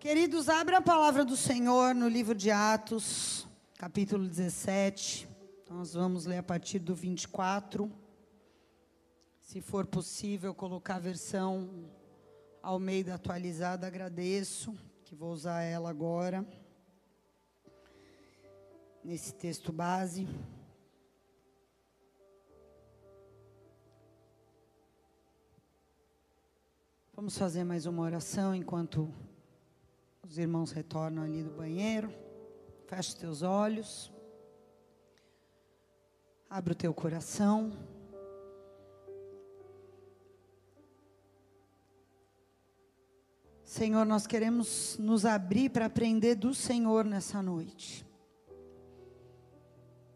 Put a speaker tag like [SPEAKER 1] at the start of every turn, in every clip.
[SPEAKER 1] Queridos, abra a palavra do Senhor no livro de Atos, capítulo 17. Nós vamos ler a partir do 24. Se for possível, colocar a versão ao meio da atualizada, agradeço, que vou usar ela agora. Nesse texto base. Vamos fazer mais uma oração enquanto os irmãos retornam ali do banheiro. Feche os teus olhos. Abre o teu coração. Senhor, nós queremos nos abrir para aprender do Senhor nessa noite.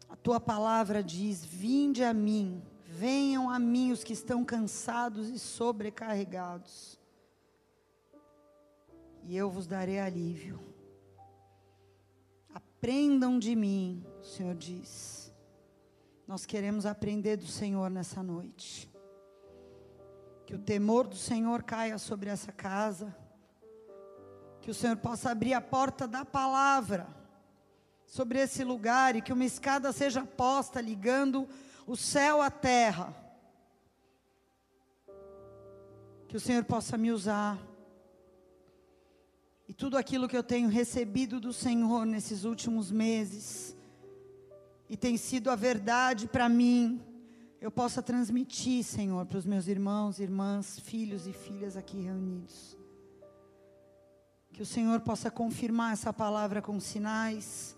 [SPEAKER 1] A tua palavra diz: Vinde a mim, venham a mim os que estão cansados e sobrecarregados e eu vos darei alívio. Aprendam de mim, o Senhor diz. Nós queremos aprender do Senhor nessa noite. Que o temor do Senhor caia sobre essa casa. Que o Senhor possa abrir a porta da palavra sobre esse lugar e que uma escada seja posta ligando o céu à terra. Que o Senhor possa me usar e tudo aquilo que eu tenho recebido do Senhor nesses últimos meses, e tem sido a verdade para mim, eu possa transmitir, Senhor, para os meus irmãos, irmãs, filhos e filhas aqui reunidos. Que o Senhor possa confirmar essa palavra com sinais.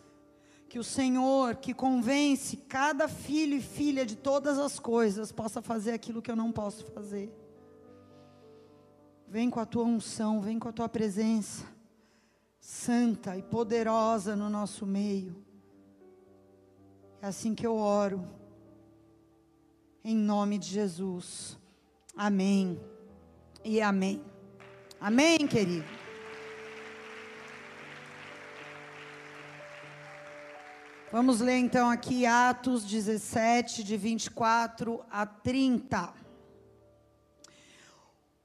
[SPEAKER 1] Que o Senhor, que convence cada filho e filha de todas as coisas, possa fazer aquilo que eu não posso fazer. Vem com a tua unção, vem com a tua presença santa e poderosa no nosso meio. É assim que eu oro, em nome de Jesus. Amém e amém. Amém, querido. Vamos ler então aqui Atos 17, de 24 a 30.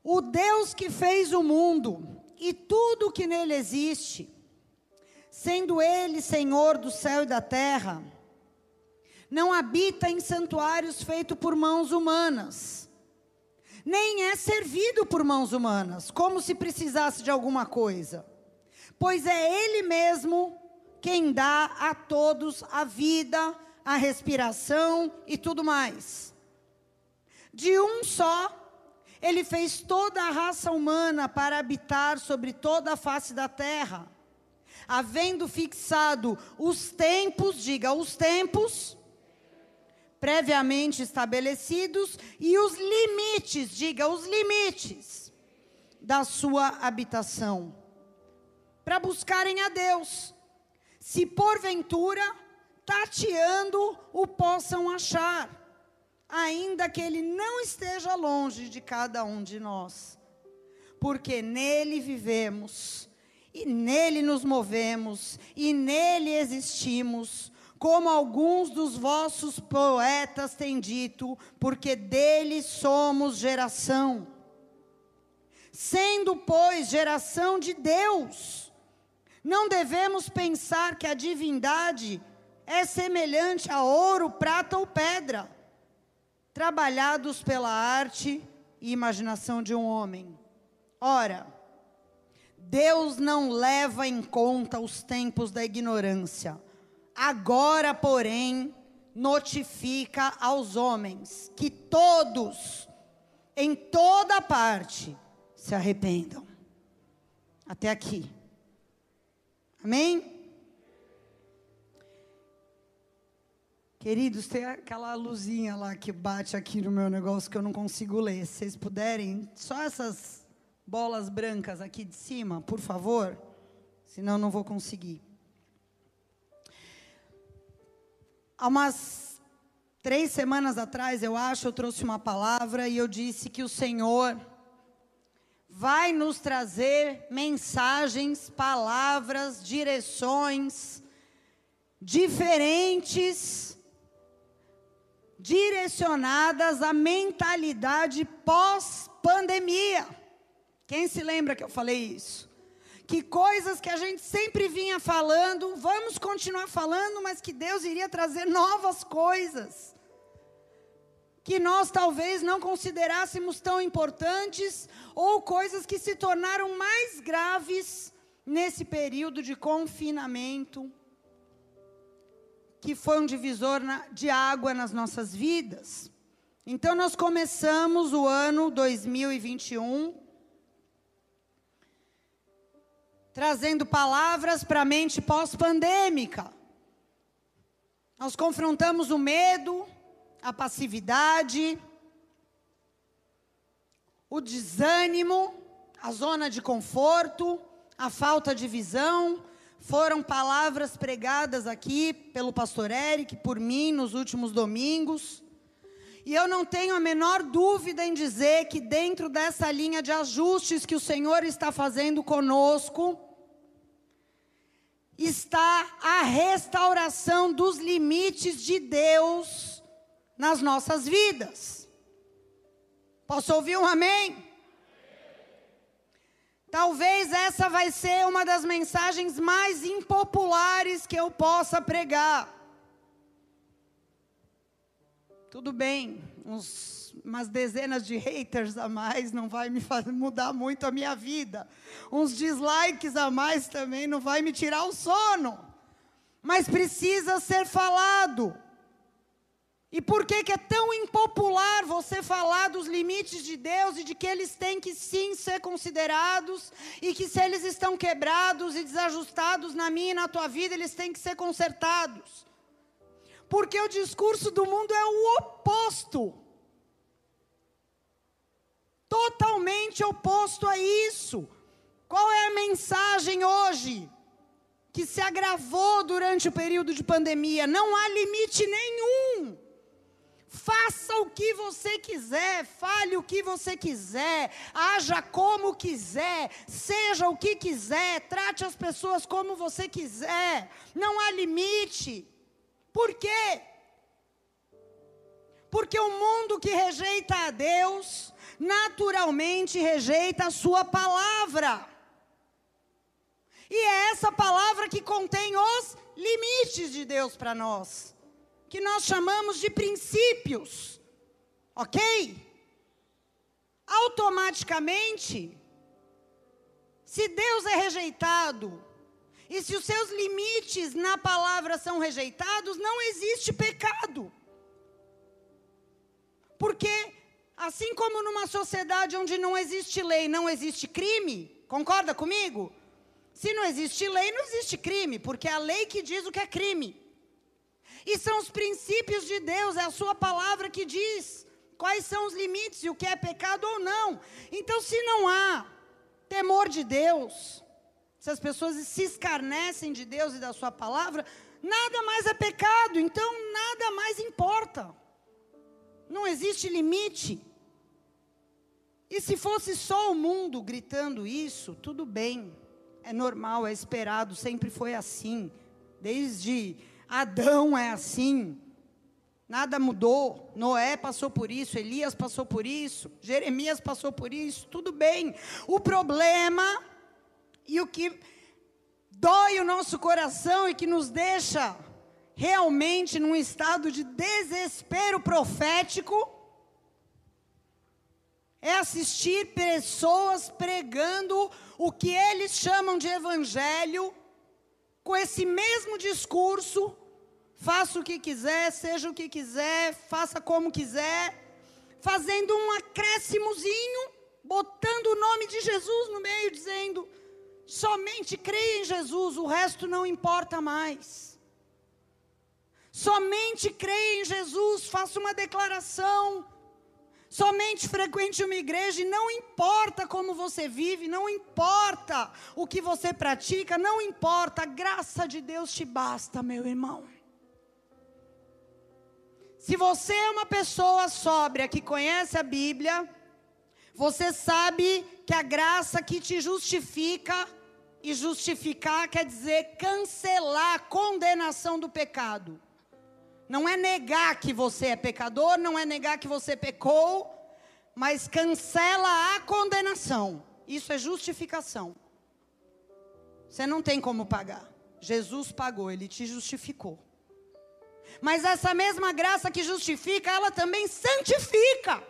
[SPEAKER 1] O Deus que fez o mundo e tudo o que nele existe, sendo ele Senhor do céu e da terra, não habita em santuários feitos por mãos humanas, nem é servido por mãos humanas, como se precisasse de alguma coisa, pois é Ele mesmo quem dá a todos a vida, a respiração e tudo mais. De um só ele fez toda a raça humana para habitar sobre toda a face da terra, havendo fixado os tempos, diga os tempos, previamente estabelecidos, e os limites, diga os limites, da sua habitação, para buscarem a Deus, se porventura, tateando, o possam achar ainda que ele não esteja longe de cada um de nós, porque nele vivemos, e nele nos movemos, e nele existimos, como alguns dos vossos poetas têm dito, porque dele somos geração. Sendo, pois, geração de Deus, não devemos pensar que a divindade é semelhante a ouro, prata ou pedra trabalhados pela arte e imaginação de um homem. Ora, Deus não leva em conta os tempos da ignorância. Agora, porém, notifica aos homens que todos, em toda parte, se arrependam. Até aqui. Amém? Queridos, tem aquela luzinha lá que bate aqui no meu negócio que eu não consigo ler. Se vocês puderem, só essas bolas brancas aqui de cima, por favor. Senão não vou conseguir. Há umas três semanas atrás, eu acho, eu trouxe uma palavra e eu disse que o Senhor vai nos trazer mensagens, palavras, direções diferentes direcionadas à mentalidade pós-pandemia. Quem se lembra que eu falei isso? que coisas que a gente sempre vinha falando, vamos continuar falando, mas que Deus iria trazer novas coisas. Que nós talvez não considerássemos tão importantes, ou coisas que se tornaram mais graves nesse período de confinamento, que foi um divisor de água nas nossas vidas. Então, nós começamos o ano 2021 trazendo palavras para a mente pós-pandêmica. Nós confrontamos o medo, a passividade, o desânimo, a zona de conforto, a falta de visão. Foram palavras pregadas aqui pelo pastor Eric, por mim, nos últimos domingos. E eu não tenho a menor dúvida em dizer que dentro dessa linha de ajustes que o Senhor está fazendo conosco, está a restauração dos limites de Deus nas nossas vidas. Posso ouvir um amém? Talvez essa vai ser uma das mensagens mais impopulares que eu possa pregar. Tudo bem, uns, umas dezenas de haters a mais não vai me mudar muito a minha vida. Uns dislikes a mais também não vai me tirar o sono. Mas precisa ser falado. E por que, que é tão impopular você falar dos limites de Deus e de que eles têm que sim ser considerados e que se eles estão quebrados e desajustados na minha e na tua vida, eles têm que ser consertados? Porque o discurso do mundo é o oposto. Totalmente oposto a isso. Qual é a mensagem hoje? Que se agravou durante o período de pandemia. Não há limite nenhum. Faça o que você quiser, fale o que você quiser, haja como quiser, seja o que quiser, trate as pessoas como você quiser. Não há limite. Por quê? Porque o mundo que rejeita a Deus, naturalmente rejeita a Sua palavra. E é essa palavra que contém os limites de Deus para nós, que nós chamamos de princípios, ok? Automaticamente, se Deus é rejeitado, e se os seus limites na palavra são rejeitados, não existe pecado. Porque, assim como numa sociedade onde não existe lei, não existe crime, concorda comigo? Se não existe lei, não existe crime, porque é a lei que diz o que é crime. E são os princípios de Deus, é a sua palavra que diz quais são os limites e o que é pecado ou não. Então, se não há temor de Deus, se as pessoas se escarnecem de Deus e da Sua palavra, nada mais é pecado, então nada mais importa. Não existe limite. E se fosse só o mundo gritando isso, tudo bem, é normal, é esperado, sempre foi assim. Desde Adão é assim. Nada mudou. Noé passou por isso, Elias passou por isso, Jeremias passou por isso, tudo bem. O problema e o que dói o nosso coração e que nos deixa realmente num estado de desespero profético é assistir pessoas pregando o que eles chamam de evangelho, com esse mesmo discurso, faça o que quiser, seja o que quiser, faça como quiser, fazendo um acréscimozinho, botando o nome de Jesus no meio, dizendo: Somente creia em Jesus, o resto não importa mais. Somente creia em Jesus, faça uma declaração. Somente frequente uma igreja e não importa como você vive, não importa o que você pratica, não importa, a graça de Deus te basta, meu irmão. Se você é uma pessoa sóbria que conhece a Bíblia, você sabe que a graça que te justifica e justificar quer dizer cancelar a condenação do pecado. Não é negar que você é pecador, não é negar que você pecou, mas cancela a condenação. Isso é justificação. Você não tem como pagar. Jesus pagou, ele te justificou. Mas essa mesma graça que justifica, ela também santifica.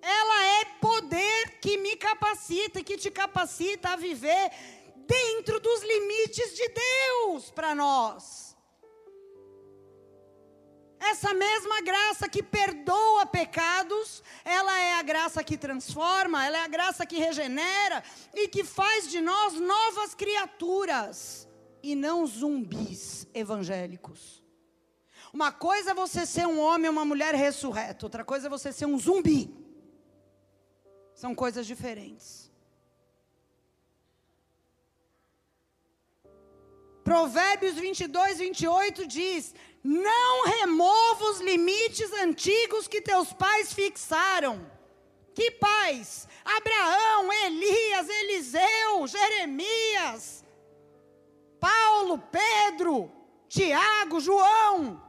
[SPEAKER 1] Ela é poder que me capacita, que te capacita a viver dentro dos limites de Deus para nós. Essa mesma graça que perdoa pecados, ela é a graça que transforma, ela é a graça que regenera e que faz de nós novas criaturas e não zumbis evangélicos. Uma coisa é você ser um homem ou uma mulher ressurreto, outra coisa é você ser um zumbi. São coisas diferentes. Provérbios 22, 28 diz: Não remova os limites antigos que teus pais fixaram. Que pais? Abraão, Elias, Eliseu, Jeremias, Paulo, Pedro, Tiago, João.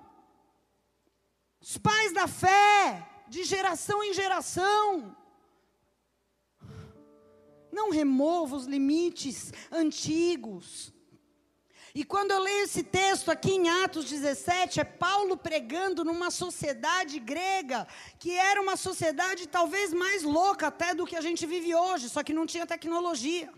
[SPEAKER 1] Os pais da fé, de geração em geração. Não remova os limites antigos. E quando eu leio esse texto aqui em Atos 17, é Paulo pregando numa sociedade grega, que era uma sociedade talvez mais louca até do que a gente vive hoje, só que não tinha tecnologia.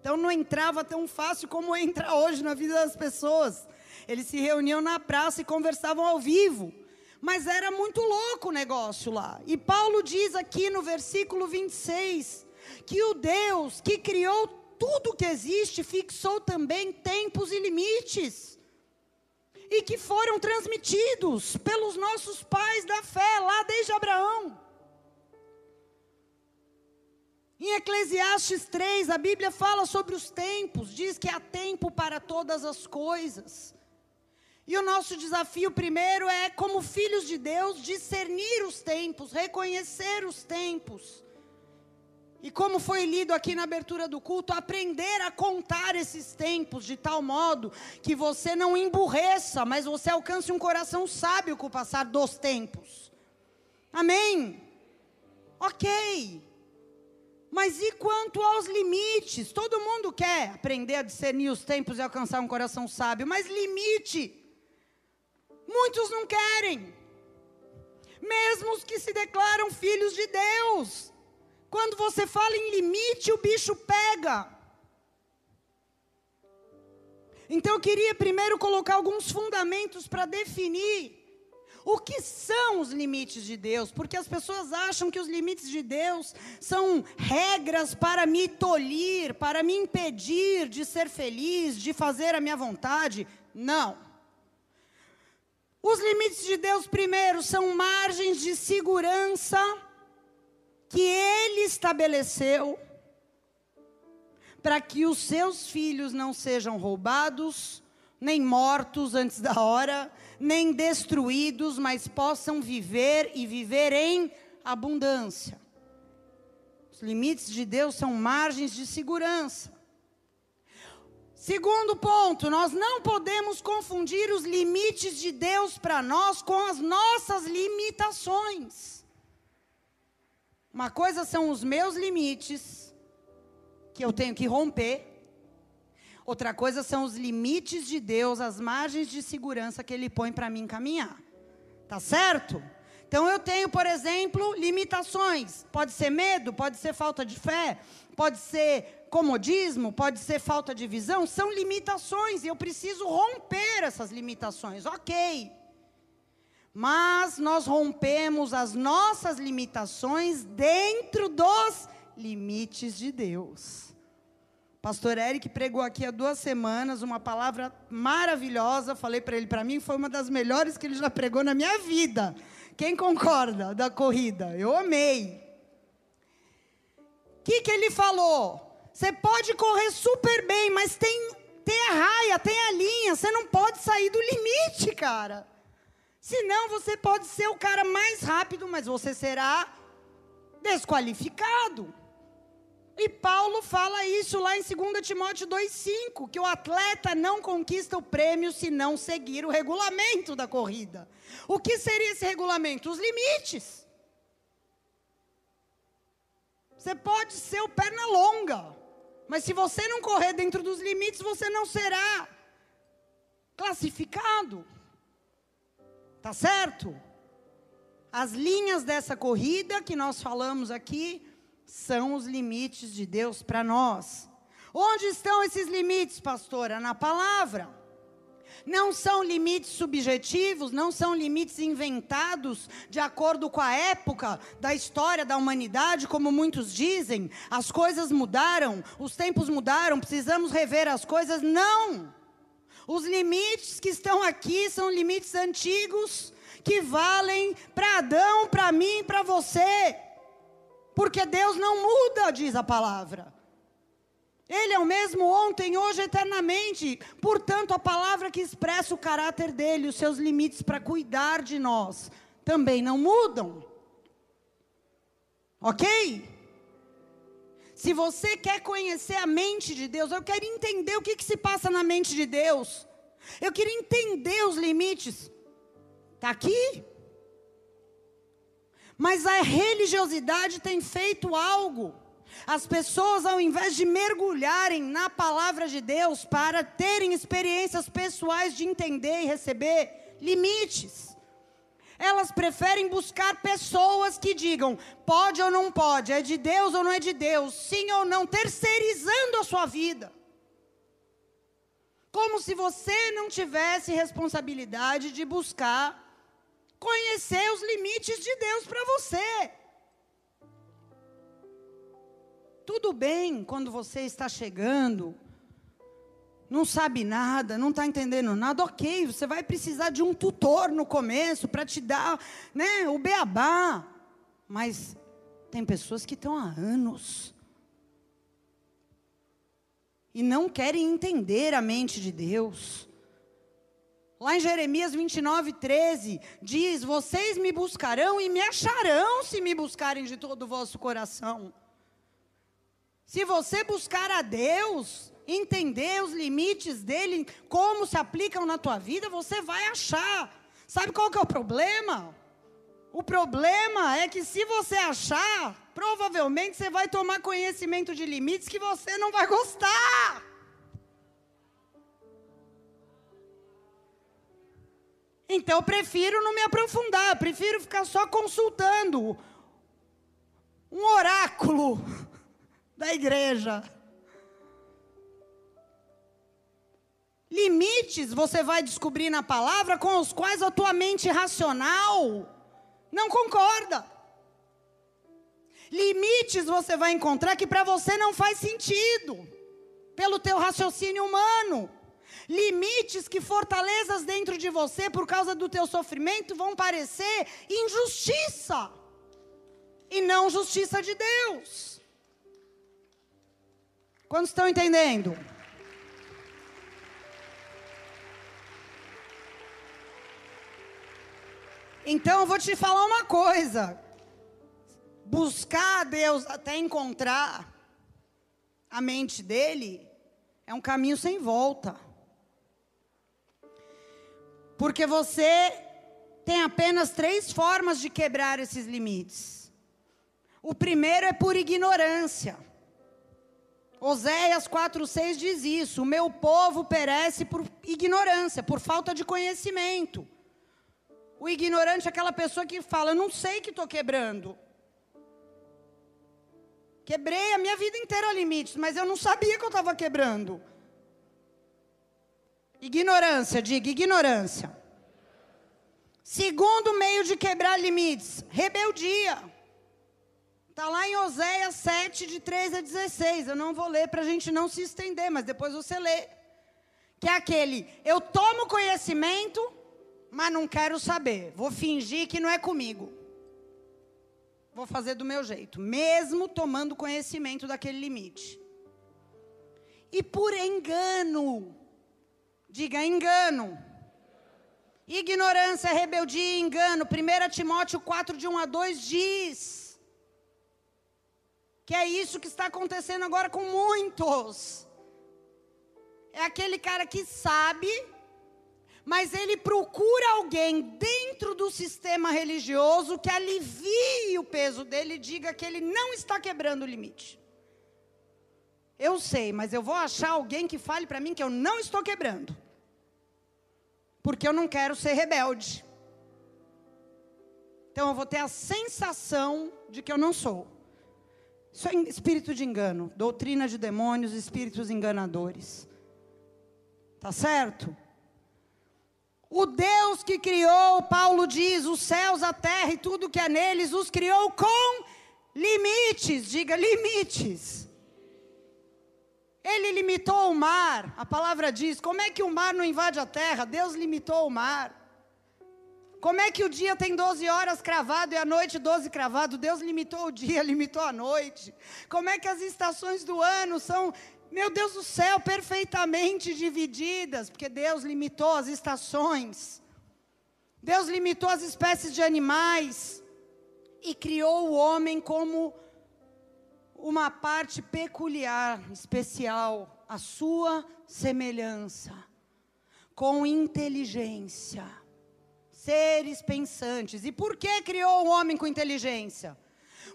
[SPEAKER 1] Então não entrava tão fácil como entra hoje na vida das pessoas. Eles se reuniam na praça e conversavam ao vivo. Mas era muito louco o negócio lá. E Paulo diz aqui no versículo 26 que o Deus que criou tudo que existe fixou também tempos e limites. E que foram transmitidos pelos nossos pais da fé, lá desde Abraão. Em Eclesiastes 3, a Bíblia fala sobre os tempos, diz que há tempo para todas as coisas. E o nosso desafio primeiro é, como filhos de Deus, discernir os tempos, reconhecer os tempos. E como foi lido aqui na abertura do culto, aprender a contar esses tempos de tal modo que você não emburreça, mas você alcance um coração sábio com o passar dos tempos. Amém? Ok. Mas e quanto aos limites? Todo mundo quer aprender a discernir os tempos e alcançar um coração sábio, mas limite. Muitos não querem. Mesmo os que se declaram filhos de Deus. Quando você fala em limite, o bicho pega. Então eu queria primeiro colocar alguns fundamentos para definir o que são os limites de Deus, porque as pessoas acham que os limites de Deus são regras para me tolir, para me impedir de ser feliz, de fazer a minha vontade. Não. Os limites de Deus, primeiro, são margens de segurança que ele estabeleceu para que os seus filhos não sejam roubados, nem mortos antes da hora, nem destruídos, mas possam viver e viver em abundância. Os limites de Deus são margens de segurança. Segundo ponto, nós não podemos confundir os limites de Deus para nós com as nossas limitações. Uma coisa são os meus limites, que eu tenho que romper. Outra coisa são os limites de Deus, as margens de segurança que Ele põe para mim caminhar. Tá certo? Então eu tenho, por exemplo, limitações. Pode ser medo, pode ser falta de fé, pode ser comodismo, pode ser falta de visão. São limitações e eu preciso romper essas limitações. Ok mas nós rompemos as nossas limitações dentro dos limites de Deus. Pastor Eric pregou aqui há duas semanas uma palavra maravilhosa. Falei para ele, para mim foi uma das melhores que ele já pregou na minha vida. Quem concorda da corrida? Eu amei. O que, que ele falou? Você pode correr super bem, mas tem, tem a raia, tem a linha. Você não pode sair do limite, cara. Senão você pode ser o cara mais rápido, mas você será desqualificado. E Paulo fala isso lá em 2 Timóteo 2,5: que o atleta não conquista o prêmio se não seguir o regulamento da corrida. O que seria esse regulamento? Os limites. Você pode ser o perna longa, Mas se você não correr dentro dos limites, você não será classificado. Tá certo? As linhas dessa corrida que nós falamos aqui são os limites de Deus para nós. Onde estão esses limites, pastora? Na palavra. Não são limites subjetivos, não são limites inventados de acordo com a época da história da humanidade, como muitos dizem. As coisas mudaram, os tempos mudaram, precisamos rever as coisas. Não! Os limites que estão aqui são limites antigos que valem para Adão, para mim, para você. Porque Deus não muda, diz a palavra. Ele é o mesmo ontem, hoje, eternamente. Portanto, a palavra que expressa o caráter dele, os seus limites para cuidar de nós, também não mudam. Ok? Se você quer conhecer a mente de Deus, eu quero entender o que, que se passa na mente de Deus. Eu queria entender os limites. Está aqui? Mas a religiosidade tem feito algo as pessoas, ao invés de mergulharem na palavra de Deus para terem experiências pessoais de entender e receber limites, elas preferem buscar pessoas que digam pode ou não pode, é de Deus ou não é de Deus, sim ou não, terceirizando a sua vida. Como se você não tivesse responsabilidade de buscar conhecer os limites de Deus para você. Tudo bem quando você está chegando, não sabe nada, não está entendendo nada, ok, você vai precisar de um tutor no começo para te dar né, o beabá. Mas tem pessoas que estão há anos e não querem entender a mente de Deus. Lá em Jeremias 29, 13, diz: Vocês me buscarão e me acharão se me buscarem de todo o vosso coração. Se você buscar a Deus, entender os limites dele, como se aplicam na tua vida, você vai achar. Sabe qual que é o problema? O problema é que se você achar, provavelmente você vai tomar conhecimento de limites que você não vai gostar. Então eu prefiro não me aprofundar, prefiro ficar só consultando um oráculo da igreja. Limites você vai descobrir na palavra com os quais a tua mente racional não concorda. Limites você vai encontrar que para você não faz sentido, pelo teu raciocínio humano. Limites que fortalezas dentro de você por causa do teu sofrimento vão parecer injustiça e não justiça de Deus. Quantos estão entendendo? Então eu vou te falar uma coisa. Buscar a Deus até encontrar a mente dele é um caminho sem volta. Porque você tem apenas três formas de quebrar esses limites. O primeiro é por ignorância. Oséias 4,6 diz isso: O meu povo perece por ignorância, por falta de conhecimento. O ignorante é aquela pessoa que fala: Eu não sei que estou quebrando. Quebrei a minha vida inteira limites, mas eu não sabia que eu estava quebrando. Ignorância, diga ignorância. Segundo meio de quebrar limites, rebeldia. Está lá em Oséias 7, de 3 a 16. Eu não vou ler para a gente não se estender, mas depois você lê. Que é aquele, eu tomo conhecimento, mas não quero saber. Vou fingir que não é comigo. Vou fazer do meu jeito, mesmo tomando conhecimento daquele limite. E por engano, diga engano. Ignorância, rebeldia e engano. 1 Timóteo 4, de 1 a 2 diz que é isso que está acontecendo agora com muitos. É aquele cara que sabe, mas ele procura alguém dentro do sistema religioso que alivie o peso dele e diga que ele não está quebrando o limite. Eu sei, mas eu vou achar alguém que fale para mim que eu não estou quebrando. Porque eu não quero ser rebelde. Então eu vou ter a sensação de que eu não sou. Isso é espírito de engano, doutrina de demônios, espíritos enganadores. Tá certo? O Deus que criou, Paulo diz, os céus, a terra e tudo que é neles, os criou com limites, diga limites. Ele limitou o mar, a palavra diz, como é que o mar não invade a terra? Deus limitou o mar. Como é que o dia tem 12 horas cravado e a noite 12 cravado? Deus limitou o dia, limitou a noite. Como é que as estações do ano são, meu Deus do céu, perfeitamente divididas? Porque Deus limitou as estações. Deus limitou as espécies de animais e criou o homem como uma parte peculiar, especial, a sua semelhança, com inteligência seres pensantes. E por que criou o homem com inteligência?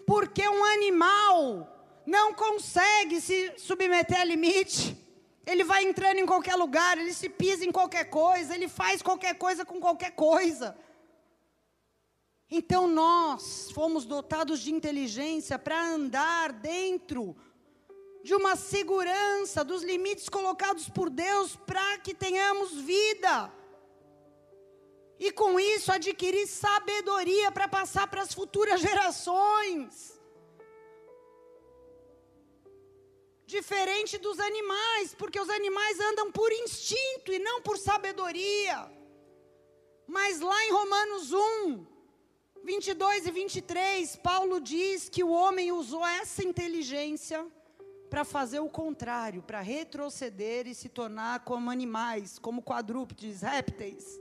[SPEAKER 1] Porque um animal não consegue se submeter a limite. Ele vai entrando em qualquer lugar, ele se pisa em qualquer coisa, ele faz qualquer coisa com qualquer coisa. Então nós fomos dotados de inteligência para andar dentro de uma segurança dos limites colocados por Deus para que tenhamos vida. E com isso adquirir sabedoria para passar para as futuras gerações. Diferente dos animais, porque os animais andam por instinto e não por sabedoria. Mas lá em Romanos 1, 22 e 23, Paulo diz que o homem usou essa inteligência para fazer o contrário, para retroceder e se tornar como animais, como quadrúpedes, répteis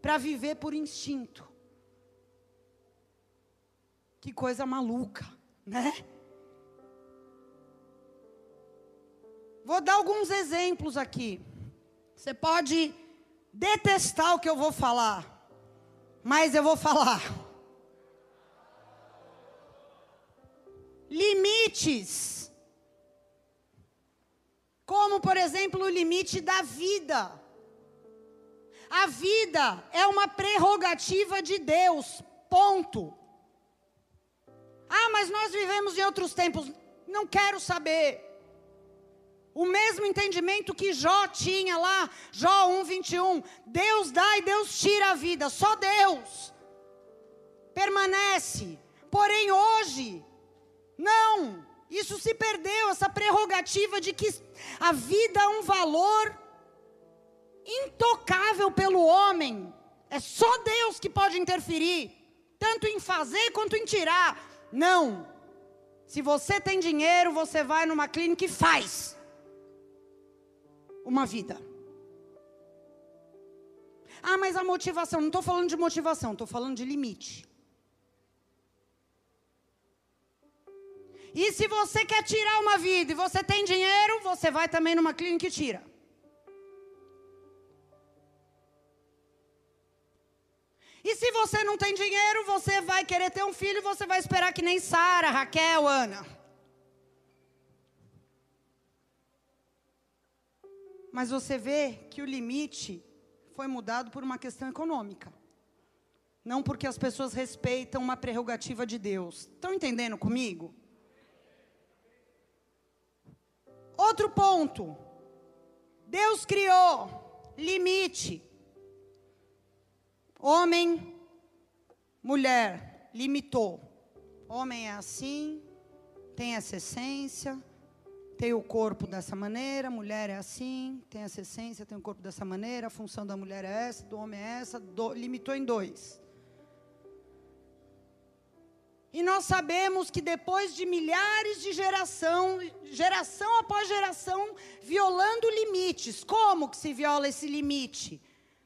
[SPEAKER 1] para viver por instinto. Que coisa maluca, né? Vou dar alguns exemplos aqui. Você pode detestar o que eu vou falar, mas eu vou falar. Limites. Como, por exemplo, o limite da vida. A vida é uma prerrogativa de Deus, ponto. Ah, mas nós vivemos em outros tempos. Não quero saber. O mesmo entendimento que Jó tinha lá, Jó 1, 21. Deus dá e Deus tira a vida, só Deus permanece. Porém, hoje, não, isso se perdeu, essa prerrogativa de que a vida é um valor intocável pelo homem. É só Deus que pode interferir, tanto em fazer quanto em tirar. Não. Se você tem dinheiro, você vai numa clínica e faz uma vida. Ah, mas a motivação, não estou falando de motivação, estou falando de limite. E se você quer tirar uma vida e você tem dinheiro, você vai também numa clínica e tira. E se você não tem dinheiro, você vai querer ter um filho, você vai esperar que nem Sara, Raquel, Ana. Mas você vê que o limite foi mudado por uma questão econômica. Não porque as pessoas respeitam uma prerrogativa de Deus. Estão entendendo comigo? Outro ponto. Deus criou limite Homem, mulher, limitou. Homem é assim, tem essa essência, tem o corpo dessa maneira, mulher é assim, tem essa essência, tem o corpo dessa maneira, a função da mulher é essa, do homem é essa, do, limitou em dois. E nós sabemos que depois de milhares de geração, geração após geração, violando limites, como que se viola esse limite?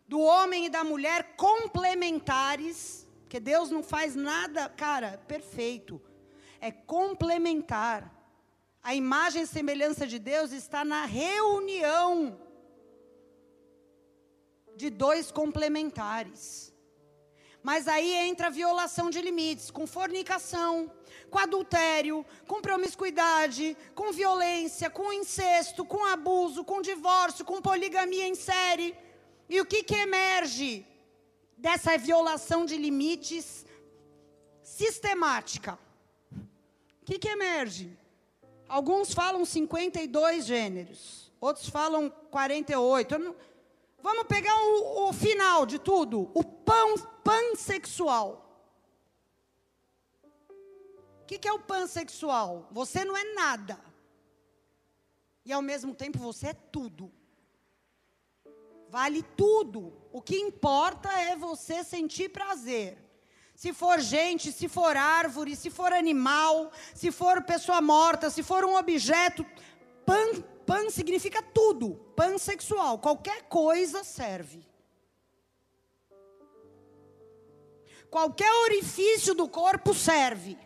[SPEAKER 1] do homem e da mulher complementares, porque Deus não faz nada, cara, perfeito. É complementar. A imagem e semelhança de Deus está na reunião de dois complementares. Mas aí entra a violação de limites, com fornicação, com adultério, com promiscuidade, com violência, com incesto, com abuso, com divórcio, com poligamia em série. E o que, que emerge dessa violação de limites sistemática? O que, que emerge? Alguns falam 52 gêneros, outros falam 48. Vamos pegar o, o final de tudo, o pão pansexual. O que, que é o pansexual? Você não é nada. E ao mesmo tempo você é tudo. Vale tudo. O que importa é você sentir prazer. Se for gente, se for árvore, se for animal, se for pessoa morta, se for um objeto, pan, pan significa tudo. Pansexual, qualquer coisa serve. Qualquer orifício do corpo serve.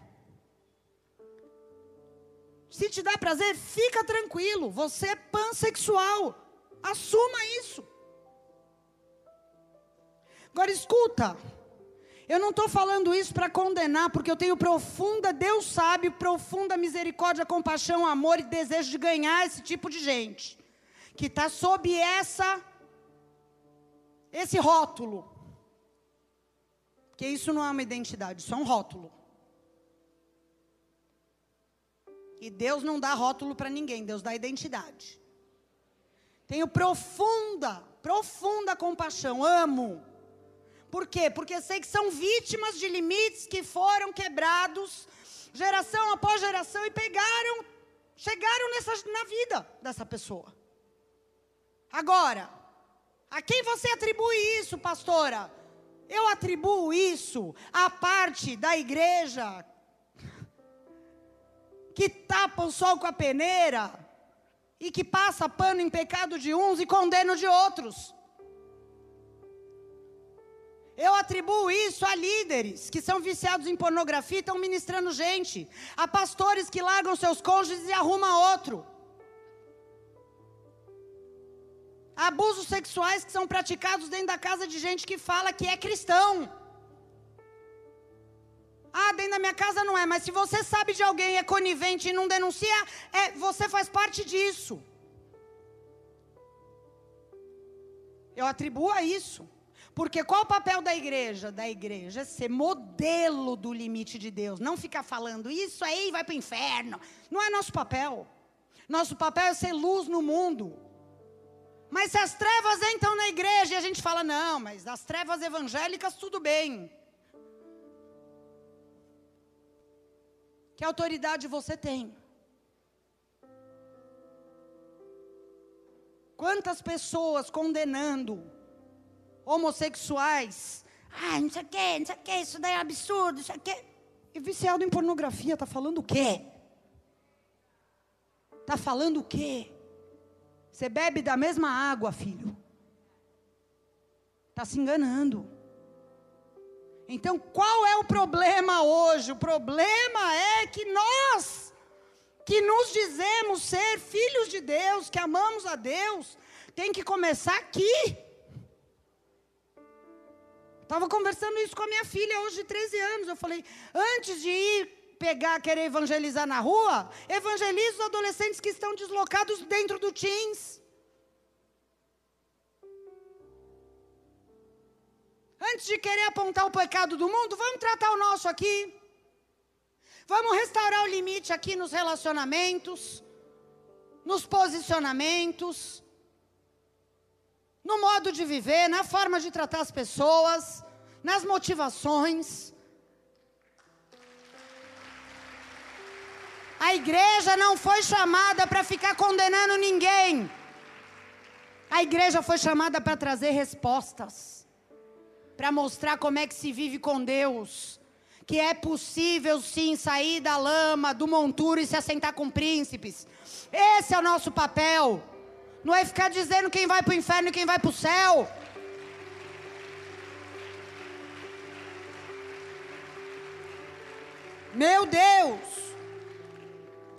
[SPEAKER 1] Se te dá prazer, fica tranquilo. Você é pansexual. Assuma isso. Agora escuta. Eu não estou falando isso para condenar, porque eu tenho profunda, Deus sabe, profunda misericórdia, compaixão, amor e desejo de ganhar esse tipo de gente. Que está sob essa, esse rótulo. Porque isso não é uma identidade, isso é um rótulo. E Deus não dá rótulo para ninguém, Deus dá identidade. Tenho profunda, profunda compaixão, amo. Por quê? Porque sei que são vítimas de limites que foram quebrados geração após geração e pegaram, chegaram nessa, na vida dessa pessoa. Agora, a quem você atribui isso, pastora? Eu atribuo isso à parte da igreja que tapa o sol com a peneira e que passa pano em pecado de uns e condena de outros. Eu atribuo isso a líderes que são viciados em pornografia e estão ministrando gente, a pastores que largam seus cônjuges e arrumam outro. Abusos sexuais que são praticados dentro da casa de gente que fala que é cristão. Ah, dentro da minha casa não é, mas se você sabe de alguém é conivente e não denuncia, é, você faz parte disso. Eu atribuo a isso. Porque qual o papel da igreja? Da igreja é ser modelo do limite de Deus. Não ficar falando isso aí vai para o inferno. Não é nosso papel. Nosso papel é ser luz no mundo. Mas se as trevas entram na igreja e a gente fala, não, mas as trevas evangélicas tudo bem. Que autoridade você tem? Quantas pessoas condenando homossexuais? Ah, não sei o quê, não sei o quê, isso daí é absurdo, isso aqui. E viciado em pornografia, está falando o quê? Está falando o quê? Você bebe da mesma água, filho. Está se enganando. Então, qual é o problema hoje? O problema é que nós, que nos dizemos ser filhos de Deus, que amamos a Deus, tem que começar aqui. Estava conversando isso com a minha filha hoje de 13 anos. Eu falei, antes de ir pegar, querer evangelizar na rua, evangelize os adolescentes que estão deslocados dentro do Teams. Antes de querer apontar o pecado do mundo, vamos tratar o nosso aqui. Vamos restaurar o limite aqui nos relacionamentos, nos posicionamentos, no modo de viver, na forma de tratar as pessoas, nas motivações. A igreja não foi chamada para ficar condenando ninguém. A igreja foi chamada para trazer respostas para mostrar como é que se vive com Deus. Que é possível sim sair da lama, do monturo e se assentar com príncipes. Esse é o nosso papel. Não é ficar dizendo quem vai para o inferno e quem vai para o céu. Meu Deus!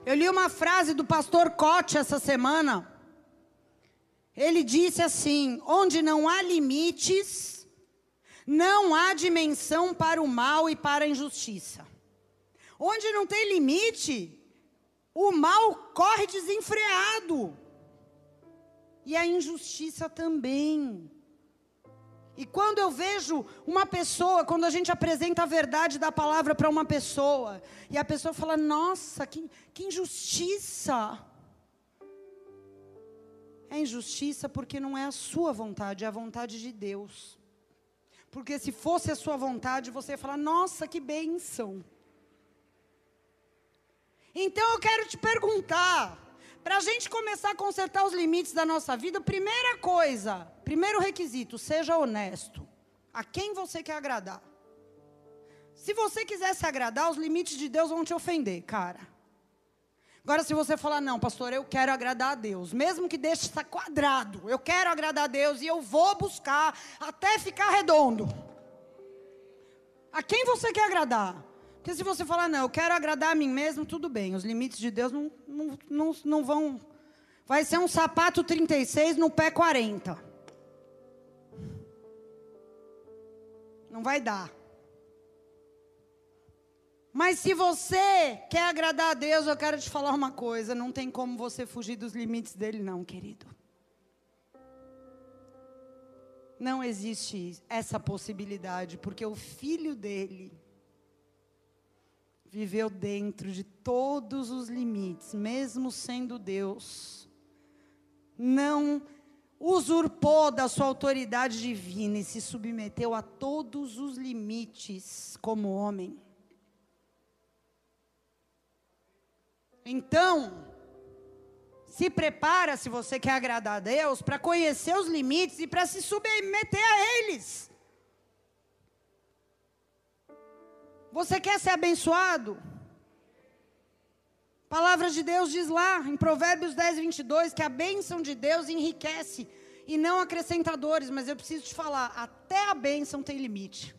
[SPEAKER 1] Eu li uma frase do pastor Cote essa semana. Ele disse assim: onde não há limites, Não há dimensão para o mal e para a injustiça. Onde não tem limite, o mal corre desenfreado. E a injustiça também. E quando eu vejo uma pessoa, quando a gente apresenta a verdade da palavra para uma pessoa, e a pessoa fala: Nossa, que, que injustiça. É injustiça porque não é a sua vontade, é a vontade de Deus. Porque se fosse a sua vontade, você ia falar: Nossa, que bênção. Então eu quero te perguntar, para a gente começar a consertar os limites da nossa vida, primeira coisa, primeiro requisito, seja honesto. A quem você quer agradar? Se você quiser se agradar, os limites de Deus vão te ofender, cara. Agora, se você falar, não, pastor, eu quero agradar a Deus, mesmo que deixe estar quadrado, eu quero agradar a Deus e eu vou buscar até ficar redondo. A quem você quer agradar? Porque se você falar, não, eu quero agradar a mim mesmo, tudo bem. Os limites de Deus não, não, não, não vão. Vai ser um sapato 36 no pé 40. Não vai dar. Mas se você quer agradar a Deus, eu quero te falar uma coisa: não tem como você fugir dos limites dele, não, querido. Não existe essa possibilidade, porque o filho dele viveu dentro de todos os limites, mesmo sendo Deus. Não usurpou da sua autoridade divina e se submeteu a todos os limites como homem. Então, se prepara se você quer agradar a Deus para conhecer os limites e para se submeter a eles. Você quer ser abençoado? A palavra de Deus diz lá, em Provérbios 10, 22, que a bênção de Deus enriquece e não acrescentadores. Mas eu preciso te falar, até a bênção tem limite.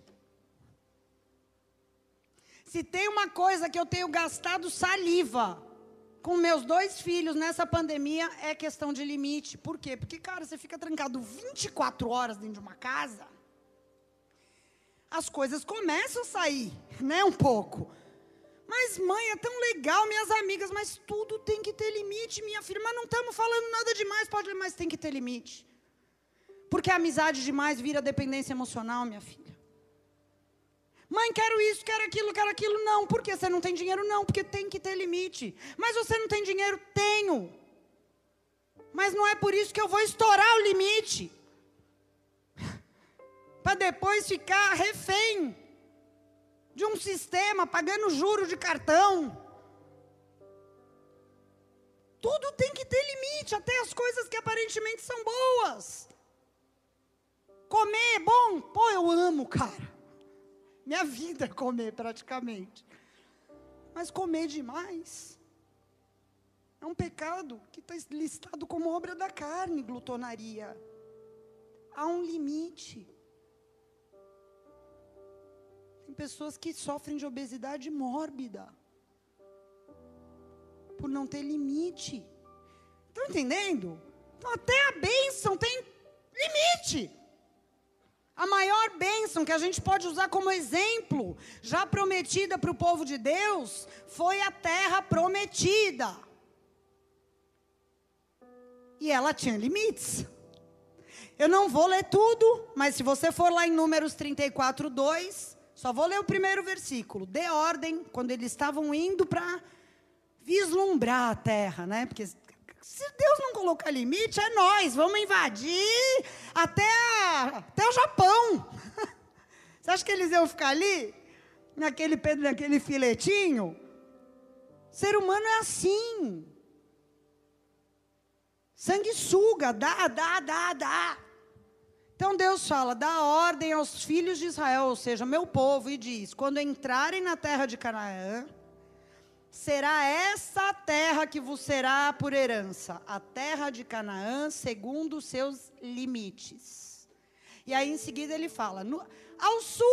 [SPEAKER 1] Se tem uma coisa que eu tenho gastado saliva com meus dois filhos nessa pandemia, é questão de limite. Por quê? Porque, cara, você fica trancado 24 horas dentro de uma casa as coisas começam a sair, né? Um pouco. Mas, mãe, é tão legal, minhas amigas, mas tudo tem que ter limite, minha filha. Mas não estamos falando nada demais, pode, mas tem que ter limite. Porque a amizade demais vira dependência emocional, minha filha. Mãe, quero isso, quero aquilo, quero aquilo. Não, porque você não tem dinheiro? Não, porque tem que ter limite. Mas você não tem dinheiro? Tenho. Mas não é por isso que eu vou estourar o limite para depois ficar refém de um sistema, pagando juro de cartão. Tudo tem que ter limite, até as coisas que aparentemente são boas. Comer é bom? Pô, eu amo, cara. Minha vida é comer praticamente. Mas comer demais é um pecado que está listado como obra da carne, glutonaria. Há um limite. Pessoas que sofrem de obesidade mórbida. Por não ter limite. Estão entendendo? Então, até a bênção tem limite. A maior bênção que a gente pode usar como exemplo, já prometida para o povo de Deus, foi a terra prometida. E ela tinha limites. Eu não vou ler tudo, mas se você for lá em Números 34, 2, só vou ler o primeiro versículo. De ordem, quando eles estavam indo para vislumbrar a terra, né? Porque se Deus não colocar limite, é nós, vamos invadir até, até o Japão. Você acha que eles iam ficar ali? Naquele, naquele filetinho? Ser humano é assim. Sanguessuga, dá, dá, dá, dá. Então Deus fala: dá ordem aos filhos de Israel, ou seja, meu povo, e diz: quando entrarem na terra de Canaã, será essa terra que vos será por herança, a terra de Canaã, segundo os seus limites. E aí em seguida ele fala: no, ao sul,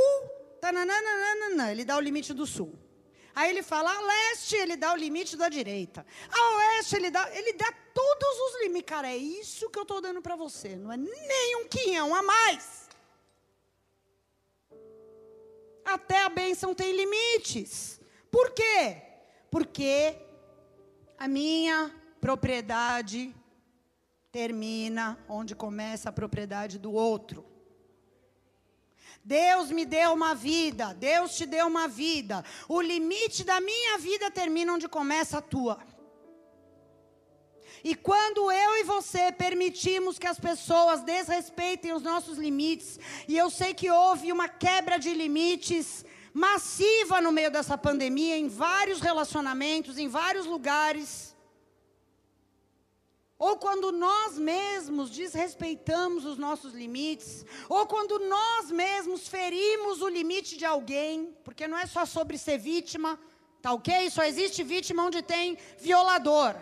[SPEAKER 1] ele dá o limite do sul. Aí ele fala, a leste ele dá o limite da direita. A oeste ele dá, ele dá todos os limites. Cara, é isso que eu estou dando para você. Não é nem um quinhão a mais. até a bênção tem limites. Por quê? Porque a minha propriedade termina onde começa a propriedade do outro. Deus me deu uma vida, Deus te deu uma vida. O limite da minha vida termina onde começa a tua. E quando eu e você permitimos que as pessoas desrespeitem os nossos limites, e eu sei que houve uma quebra de limites massiva no meio dessa pandemia, em vários relacionamentos, em vários lugares. Ou quando nós mesmos desrespeitamos os nossos limites, ou quando nós mesmos ferimos o limite de alguém, porque não é só sobre ser vítima, tá ok? Só existe vítima onde tem violador.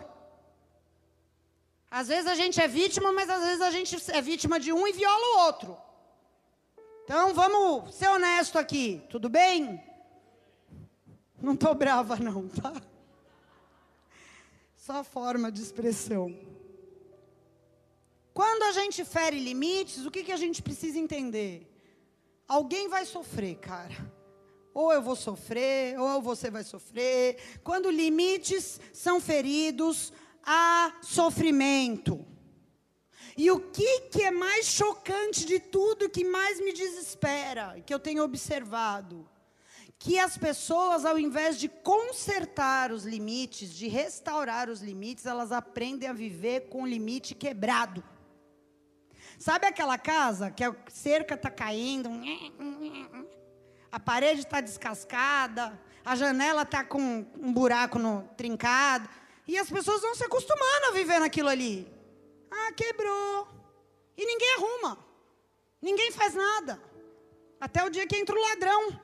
[SPEAKER 1] Às vezes a gente é vítima, mas às vezes a gente é vítima de um e viola o outro. Então vamos ser honesto aqui, tudo bem? Não estou brava não, tá? Só forma de expressão. Quando a gente fere limites, o que, que a gente precisa entender? Alguém vai sofrer, cara. Ou eu vou sofrer, ou você vai sofrer. Quando limites são feridos, há sofrimento. E o que, que é mais chocante de tudo, que mais me desespera, que eu tenho observado? Que as pessoas, ao invés de consertar os limites, de restaurar os limites, elas aprendem a viver com o limite quebrado. Sabe aquela casa que a cerca está caindo, a parede está descascada, a janela está com um buraco no, trincado, e as pessoas vão se acostumando a viver naquilo ali. Ah, quebrou. E ninguém arruma. Ninguém faz nada. Até o dia que entra o ladrão.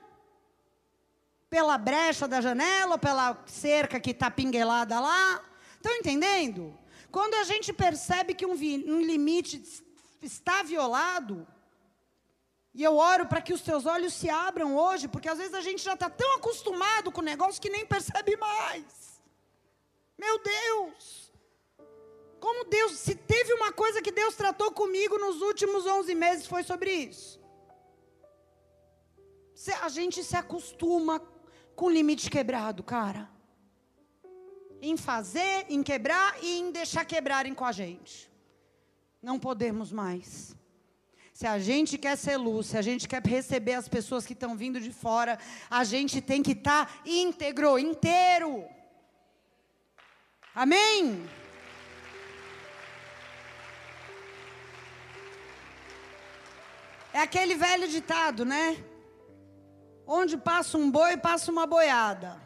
[SPEAKER 1] Pela brecha da janela, pela cerca que está pinguelada lá. Estão entendendo? Quando a gente percebe que um, um limite está violado, e eu oro para que os teus olhos se abram hoje, porque às vezes a gente já está tão acostumado com o negócio que nem percebe mais. Meu Deus! Como Deus, se teve uma coisa que Deus tratou comigo nos últimos 11 meses, foi sobre isso. A gente se acostuma com limite quebrado, cara. Em fazer, em quebrar e em deixar quebrarem com a gente. Não podemos mais. Se a gente quer ser luz, se a gente quer receber as pessoas que estão vindo de fora, a gente tem que estar tá íntegro, inteiro. Amém? É aquele velho ditado, né? Onde passa um boi, passa uma boiada.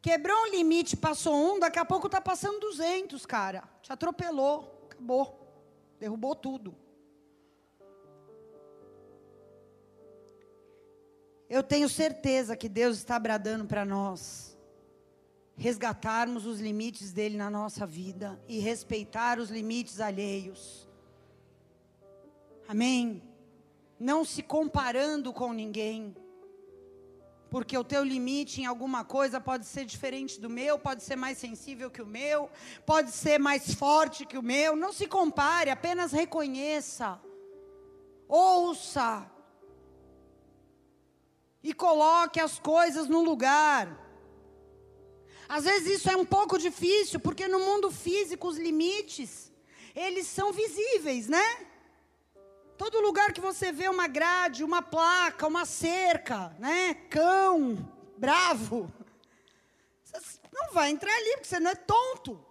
[SPEAKER 1] Quebrou um limite, passou um, daqui a pouco está passando 200, cara. Te atropelou, acabou. Derrubou tudo. Eu tenho certeza que Deus está bradando para nós resgatarmos os limites dele na nossa vida e respeitar os limites alheios. Amém? Não se comparando com ninguém. Porque o teu limite em alguma coisa pode ser diferente do meu, pode ser mais sensível que o meu, pode ser mais forte que o meu. Não se compare, apenas reconheça. Ouça. E coloque as coisas no lugar. Às vezes isso é um pouco difícil, porque no mundo físico os limites, eles são visíveis, né? Todo lugar que você vê uma grade, uma placa, uma cerca, né? Cão, bravo. Você não vai entrar ali, porque você não é tonto.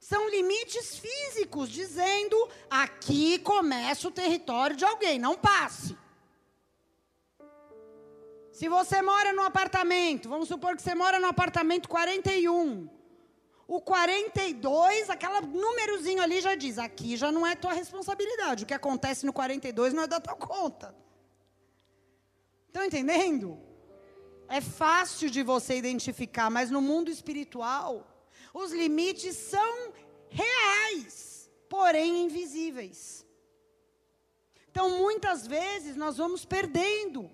[SPEAKER 1] São limites físicos, dizendo aqui começa o território de alguém, não passe. Se você mora no apartamento, vamos supor que você mora no apartamento 41. O 42, aquele númerozinho ali já diz: aqui já não é tua responsabilidade. O que acontece no 42 não é da tua conta. Estão entendendo? É fácil de você identificar, mas no mundo espiritual, os limites são reais, porém invisíveis. Então, muitas vezes, nós vamos perdendo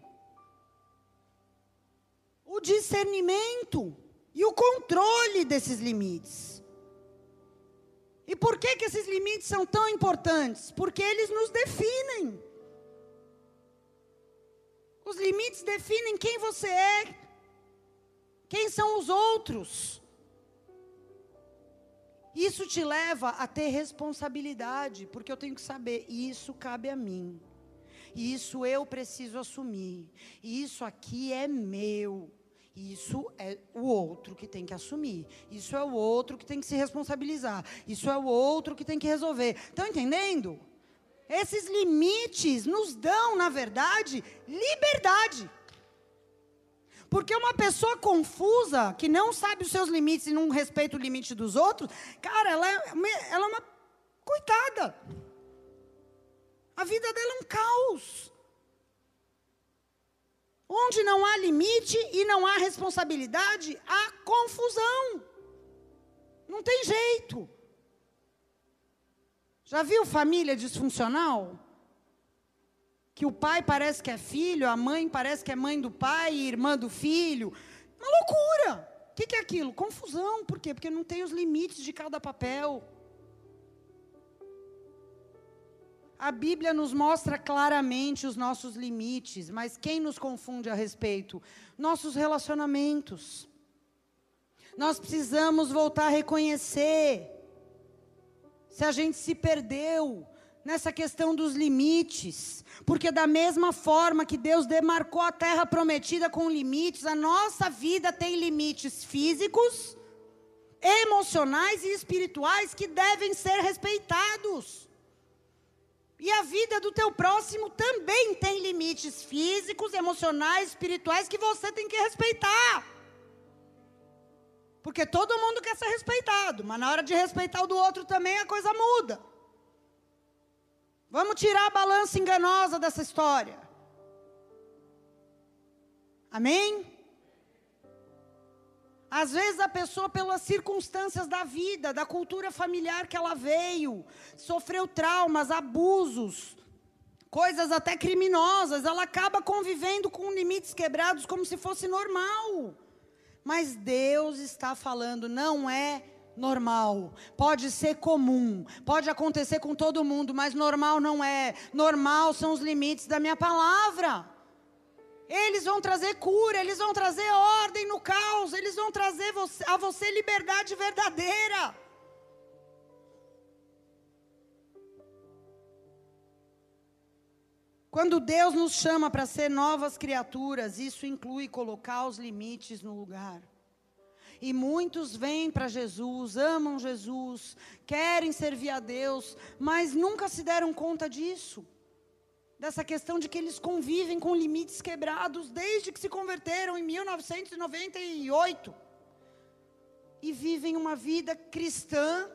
[SPEAKER 1] o discernimento e o controle desses limites. E por que, que esses limites são tão importantes? Porque eles nos definem. Os limites definem quem você é, quem são os outros. Isso te leva a ter responsabilidade, porque eu tenho que saber, isso cabe a mim. Isso eu preciso assumir. Isso aqui é meu. Isso é o outro que tem que assumir. Isso é o outro que tem que se responsabilizar. Isso é o outro que tem que resolver. Estão entendendo? Esses limites nos dão, na verdade, liberdade. Porque uma pessoa confusa, que não sabe os seus limites e não respeita o limite dos outros, cara, ela é, ela é uma coitada. A vida dela é um caos. Onde não há limite e não há responsabilidade, há confusão. Não tem jeito. Já viu família disfuncional? Que o pai parece que é filho, a mãe parece que é mãe do pai, irmã do filho. Uma loucura. O que, é aquilo? Confusão. Por quê? Porque não tem os limites de cada papel. A Bíblia nos mostra claramente os nossos limites, mas quem nos confunde a respeito? Nossos relacionamentos. Nós precisamos voltar a reconhecer se a gente se perdeu nessa questão dos limites, porque da mesma forma que Deus demarcou a terra prometida com limites, a nossa vida tem limites físicos, emocionais e espirituais que devem ser respeitados. E a vida do teu próximo também tem limites físicos, emocionais, espirituais que você tem que respeitar. Porque todo mundo quer ser respeitado, mas na hora de respeitar o do outro também a coisa muda. Vamos tirar a balança enganosa dessa história. Amém? Às vezes a pessoa, pelas circunstâncias da vida, da cultura familiar que ela veio, sofreu traumas, abusos, coisas até criminosas, ela acaba convivendo com limites quebrados como se fosse normal. Mas Deus está falando, não é normal. Pode ser comum, pode acontecer com todo mundo, mas normal não é. Normal são os limites da minha palavra. Eles vão trazer cura, eles vão trazer ordem no caos, eles vão trazer a você liberdade verdadeira. Quando Deus nos chama para ser novas criaturas, isso inclui colocar os limites no lugar. E muitos vêm para Jesus, amam Jesus, querem servir a Deus, mas nunca se deram conta disso dessa questão de que eles convivem com limites quebrados desde que se converteram em 1998 e vivem uma vida cristã,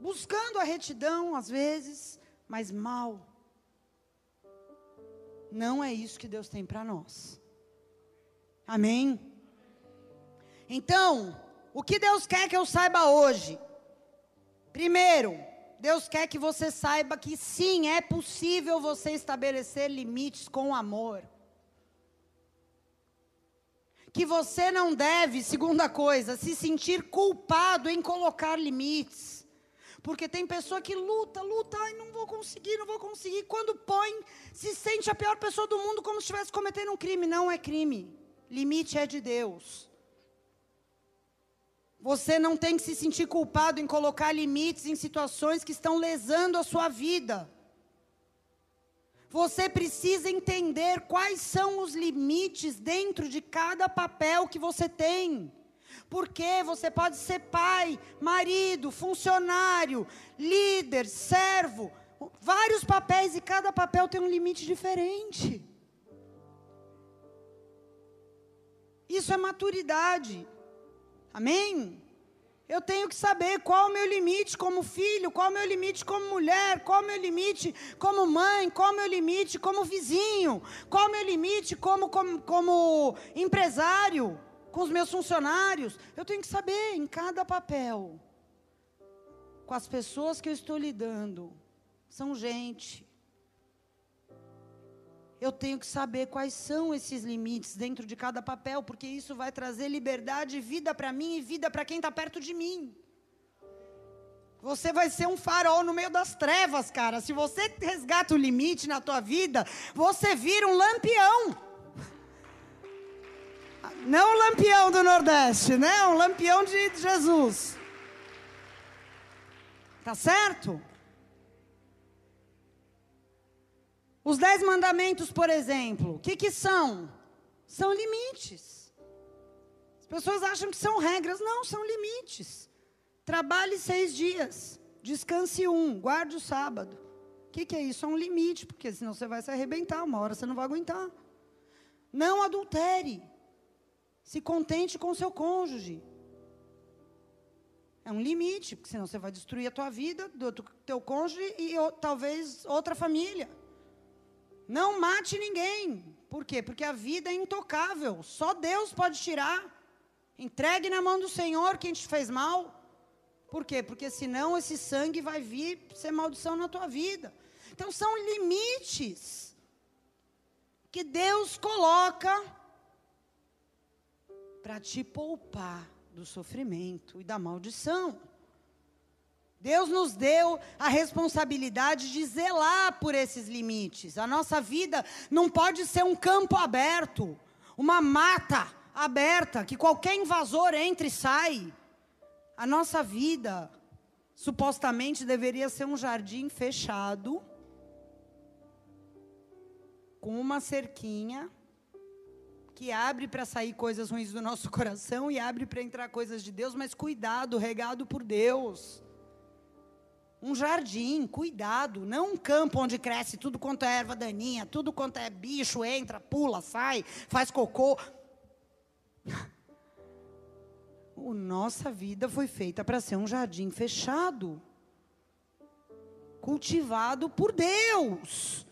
[SPEAKER 1] buscando a retidão às vezes, mas mal. Não é isso que Deus tem para nós. Amém? Então, o que Deus quer que eu saiba hoje? Primeiro, Deus quer que você saiba que sim, é possível você estabelecer limites com amor. Que você não deve, segunda coisa, se sentir culpado em colocar limites. Porque tem pessoa que luta, luta, ai, não vou conseguir, não vou conseguir. Quando põe, se sente a pior pessoa do mundo como se estivesse cometendo um crime. Não é crime. Limite é de Deus. Você não tem que se sentir culpado em colocar limites em situações que estão lesando a sua vida. Você precisa entender quais são os limites dentro de cada papel que você tem. Porque você pode ser pai, marido, funcionário, líder, servo, vários papéis e cada papel tem um limite diferente. Isso é maturidade. Amém? Eu tenho que saber qual o meu limite como filho, qual o meu limite como mulher, qual o meu limite como mãe, qual o meu limite como vizinho, qual o meu limite como, como, como empresário, com os meus funcionários. Eu tenho que saber em cada papel, com as pessoas que eu estou lidando. São gente, eu tenho que saber quais são esses limites dentro de cada papel, porque isso vai trazer liberdade e vida para mim e vida para quem está perto de mim. Você vai ser um farol no meio das trevas, cara. Se você resgata o limite na tua vida, você vira um lampião. Não o lampião do Nordeste, né? O lampião de Jesus. Tá certo? Os dez mandamentos, por exemplo, o que, que são? São limites. As pessoas acham que são regras. Não, são limites. Trabalhe seis dias, descanse um, guarde o sábado. O que, que é isso? É um limite, porque senão você vai se arrebentar, uma hora você não vai aguentar. Não adultere. Se contente com seu cônjuge. É um limite, porque senão você vai destruir a tua vida, do teu cônjuge e talvez outra família. Não mate ninguém. Por quê? Porque a vida é intocável. Só Deus pode tirar. Entregue na mão do Senhor quem te fez mal. Por quê? Porque senão esse sangue vai vir ser maldição na tua vida. Então são limites que Deus coloca para te poupar do sofrimento e da maldição. Deus nos deu a responsabilidade de zelar por esses limites. A nossa vida não pode ser um campo aberto, uma mata aberta, que qualquer invasor entre e sai. A nossa vida, supostamente, deveria ser um jardim fechado, com uma cerquinha, que abre para sair coisas ruins do nosso coração e abre para entrar coisas de Deus, mas cuidado, regado por Deus. Um jardim, cuidado, não um campo onde cresce tudo quanto é erva daninha, tudo quanto é bicho, entra, pula, sai, faz cocô. O nossa vida foi feita para ser um jardim fechado, cultivado por Deus.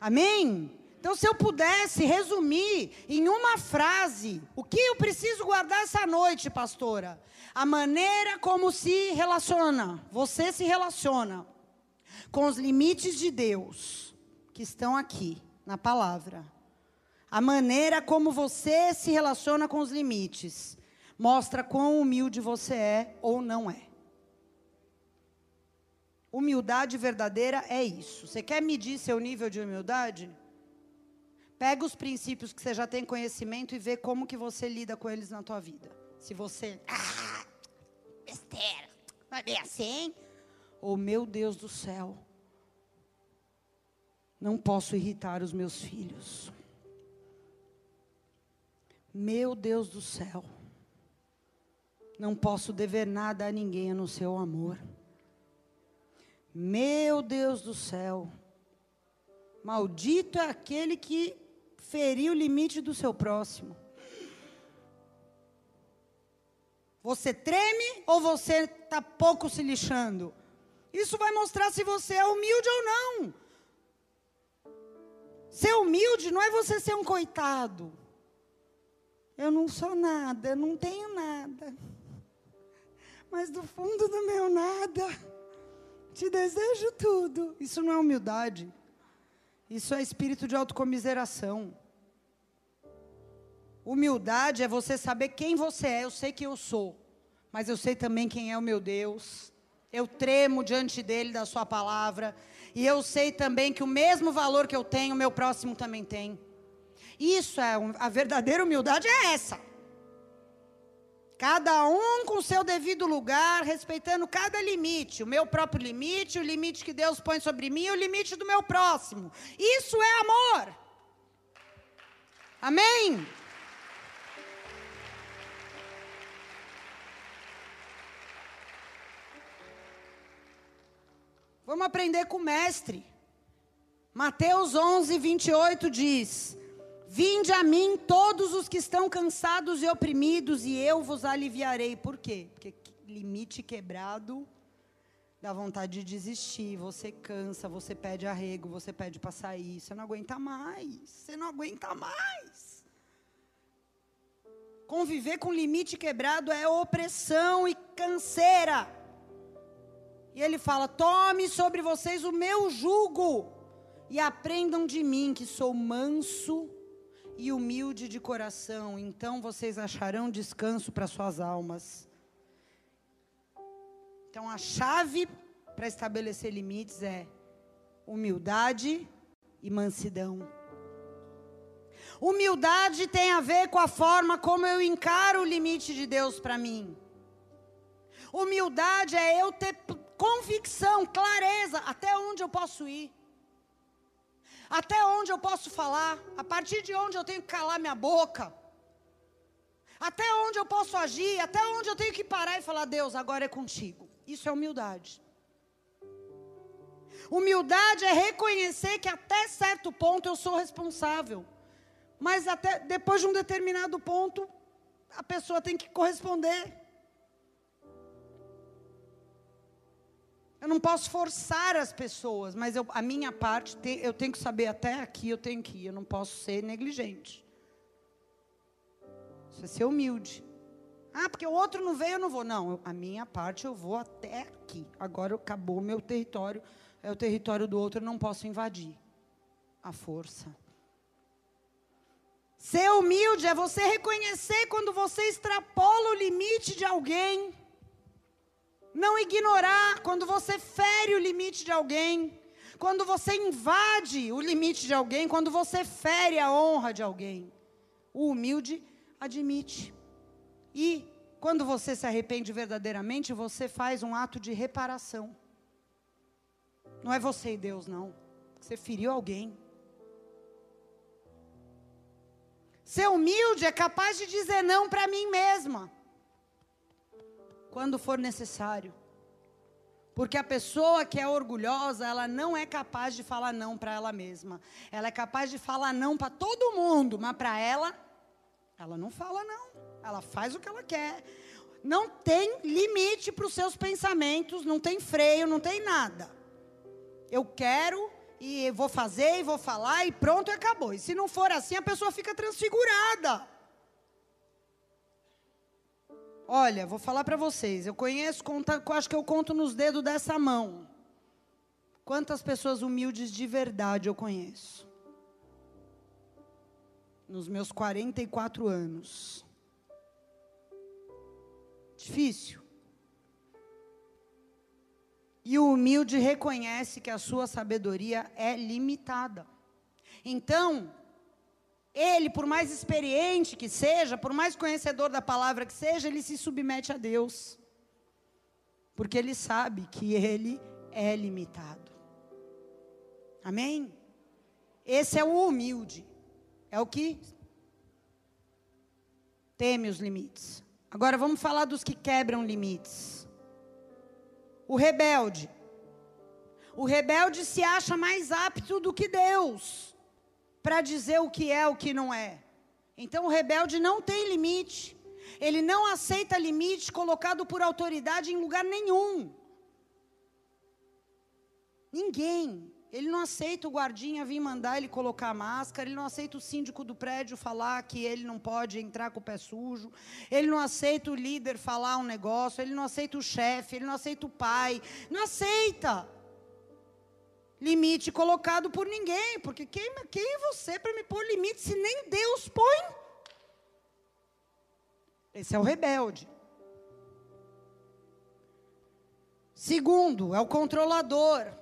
[SPEAKER 1] Amém? Então, se eu pudesse resumir em uma frase, o que eu preciso guardar essa noite, pastora? A maneira como se relaciona, você se relaciona com os limites de Deus que estão aqui na palavra. A maneira como você se relaciona com os limites mostra quão humilde você é ou não é. Humildade verdadeira é isso. Você quer medir seu nível de humildade? Pega os princípios que você já tem conhecimento e vê como que você lida com eles na tua vida. Se você, ah, vai bem assim? Oh, meu Deus do céu, não posso irritar os meus filhos. Meu Deus do céu, não posso dever nada a ninguém no seu amor. Meu Deus do céu, maldito é aquele que ferir o limite do seu próximo. Você treme ou você está pouco se lixando? Isso vai mostrar se você é humilde ou não. Ser humilde não é você ser um coitado. Eu não sou nada, eu não tenho nada. Mas do fundo do meu nada, te desejo tudo. Isso não é humildade. Isso é espírito de autocomiseração. Humildade é você saber quem você é. Eu sei que eu sou, mas eu sei também quem é o meu Deus. Eu tremo diante dele, da sua palavra. E eu sei também que o mesmo valor que eu tenho, o meu próximo também tem. Isso é a verdadeira humildade é essa. Cada um com seu devido lugar, respeitando cada limite, o meu próprio limite, o limite que Deus põe sobre mim, o limite do meu próximo. Isso é amor. Amém? Vamos aprender com o mestre. Mateus 11, 28 diz: Vinde a mim todos os que estão cansados e oprimidos, e eu vos aliviarei. Por quê? Porque limite quebrado dá vontade de desistir. Você cansa, você pede arrego, você pede para sair. Você não aguenta mais. Você não aguenta mais. Conviver com limite quebrado é opressão e canseira. E ele fala: tome sobre vocês o meu jugo e aprendam de mim, que sou manso e humilde de coração, então vocês acharão descanso para suas almas. Então a chave para estabelecer limites é humildade e mansidão. Humildade tem a ver com a forma como eu encaro o limite de Deus para mim. Humildade é eu ter convicção, clareza, até onde eu posso ir. Até onde eu posso falar, a partir de onde eu tenho que calar minha boca. Até onde eu posso agir, até onde eu tenho que parar e falar: Deus, agora é contigo. Isso é humildade. Humildade é reconhecer que até certo ponto eu sou responsável. Mas até depois de um determinado ponto, a pessoa tem que corresponder. Eu não posso forçar as pessoas, mas eu, a minha parte, eu tenho que saber até aqui eu tenho que ir, eu não posso ser negligente. Isso é ser humilde. Ah, porque o outro não veio, eu não vou. Não, eu, a minha parte eu vou até aqui. Agora acabou o meu território, é o território do outro, eu não posso invadir. A força. Ser humilde é você reconhecer quando você extrapola o limite de alguém. Não ignorar quando você fere o limite de alguém. Quando você invade o limite de alguém, quando você fere a honra de alguém. O humilde admite. E quando você se arrepende verdadeiramente, você faz um ato de reparação. Não é você e Deus, não. Você feriu alguém. Ser humilde é capaz de dizer não para mim mesma, quando for necessário. Porque a pessoa que é orgulhosa, ela não é capaz de falar não para ela mesma. Ela é capaz de falar não para todo mundo, mas para ela ela não fala não. Ela faz o que ela quer. Não tem limite para os seus pensamentos, não tem freio, não tem nada. Eu quero e vou fazer e vou falar e pronto, acabou. E se não for assim, a pessoa fica transfigurada. Olha, vou falar para vocês. Eu conheço, conta, acho que eu conto nos dedos dessa mão. Quantas pessoas humildes de verdade eu conheço? nos meus 44 anos. Difícil. E o humilde reconhece que a sua sabedoria é limitada. Então, ele, por mais experiente que seja, por mais conhecedor da palavra que seja, ele se submete a Deus. Porque ele sabe que ele é limitado. Amém? Esse é o humilde. É o que teme os limites. Agora vamos falar dos que quebram limites. O rebelde. O rebelde se acha mais apto do que Deus para dizer o que é, o que não é. Então o rebelde não tem limite. Ele não aceita limite colocado por autoridade em lugar nenhum. Ninguém. Ele não aceita o guardinha vir mandar ele colocar a máscara, ele não aceita o síndico do prédio falar que ele não pode entrar com o pé sujo, ele não aceita o líder falar um negócio, ele não aceita o chefe, ele não aceita o pai, não aceita. Limite colocado por ninguém, porque quem, quem é você para me pôr limite se nem Deus põe? Esse é o rebelde. Segundo, é o controlador.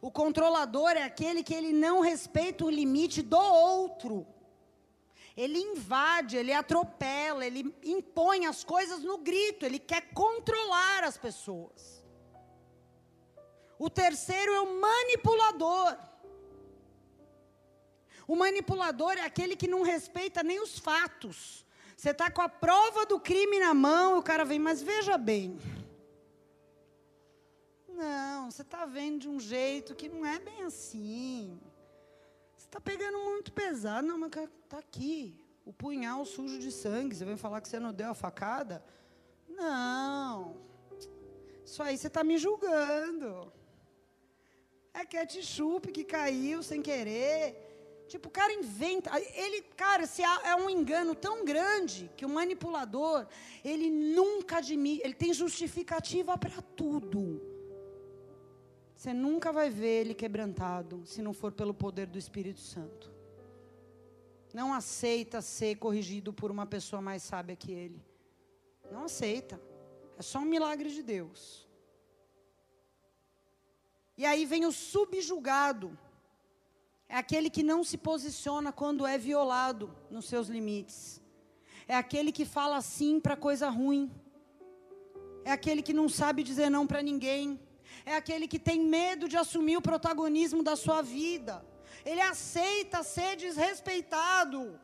[SPEAKER 1] O controlador é aquele que ele não respeita o limite do outro. Ele invade, ele atropela, ele impõe as coisas no grito, ele quer controlar as pessoas. O terceiro é o manipulador. O manipulador é aquele que não respeita nem os fatos. Você está com a prova do crime na mão, o cara vem, mas veja bem. Não, você está vendo de um jeito que não é bem assim. Você está pegando muito pesado. Não, mas está aqui. O punhal sujo de sangue. Você vem falar que você não deu a facada? Não. Isso aí você está me julgando. É ketchup que caiu sem querer. Tipo, o cara inventa. Ele, cara, se é um engano tão grande que o manipulador, ele nunca admite, ele tem justificativa para tudo. Você nunca vai ver ele quebrantado se não for pelo poder do Espírito Santo. Não aceita ser corrigido por uma pessoa mais sábia que ele. Não aceita. É só um milagre de Deus. E aí vem o subjugado. É aquele que não se posiciona quando é violado nos seus limites. É aquele que fala sim para coisa ruim. É aquele que não sabe dizer não para ninguém. É aquele que tem medo de assumir o protagonismo da sua vida. Ele aceita ser desrespeitado.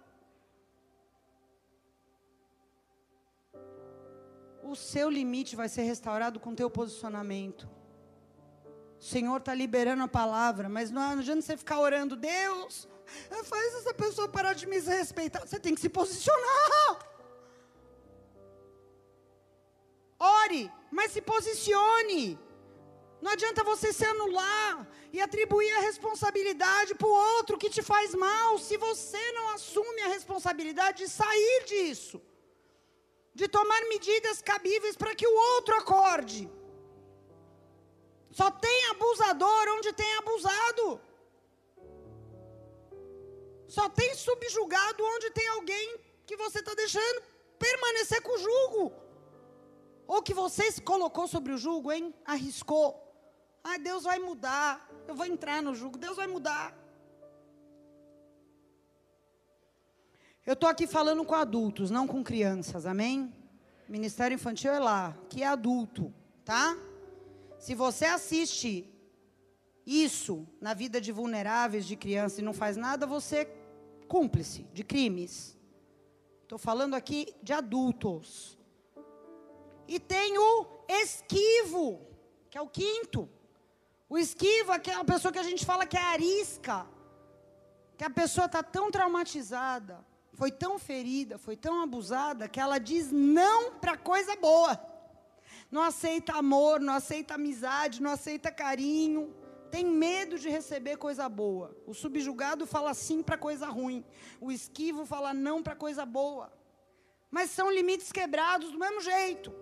[SPEAKER 1] O seu limite vai ser restaurado com o teu posicionamento. O Senhor está liberando a palavra, mas não adianta você ficar orando, Deus, faz essa pessoa parar de me desrespeitar. Você tem que se posicionar. Ore, mas se posicione. Não adianta você se anular e atribuir a responsabilidade para o outro que te faz mal, se você não assume a responsabilidade de sair disso, de tomar medidas cabíveis para que o outro acorde. Só tem abusador onde tem abusado. Só tem subjugado onde tem alguém que você está deixando permanecer com o jugo. Ou que você se colocou sobre o jugo, hein? Arriscou. Ah, Deus vai mudar. Eu vou entrar no jugo. Deus vai mudar. Eu estou aqui falando com adultos, não com crianças, amém? Ministério Infantil é lá, que é adulto, tá? Se você assiste isso na vida de vulneráveis, de crianças e não faz nada, você é cúmplice de crimes. Estou falando aqui de adultos. E tem o esquivo, que é o quinto. O esquivo é aquela pessoa que a gente fala que é arisca. Que a pessoa está tão traumatizada, foi tão ferida, foi tão abusada, que ela diz não para coisa boa não aceita amor, não aceita amizade, não aceita carinho, tem medo de receber coisa boa. O subjugado fala sim para coisa ruim, o esquivo fala não para coisa boa. Mas são limites quebrados do mesmo jeito.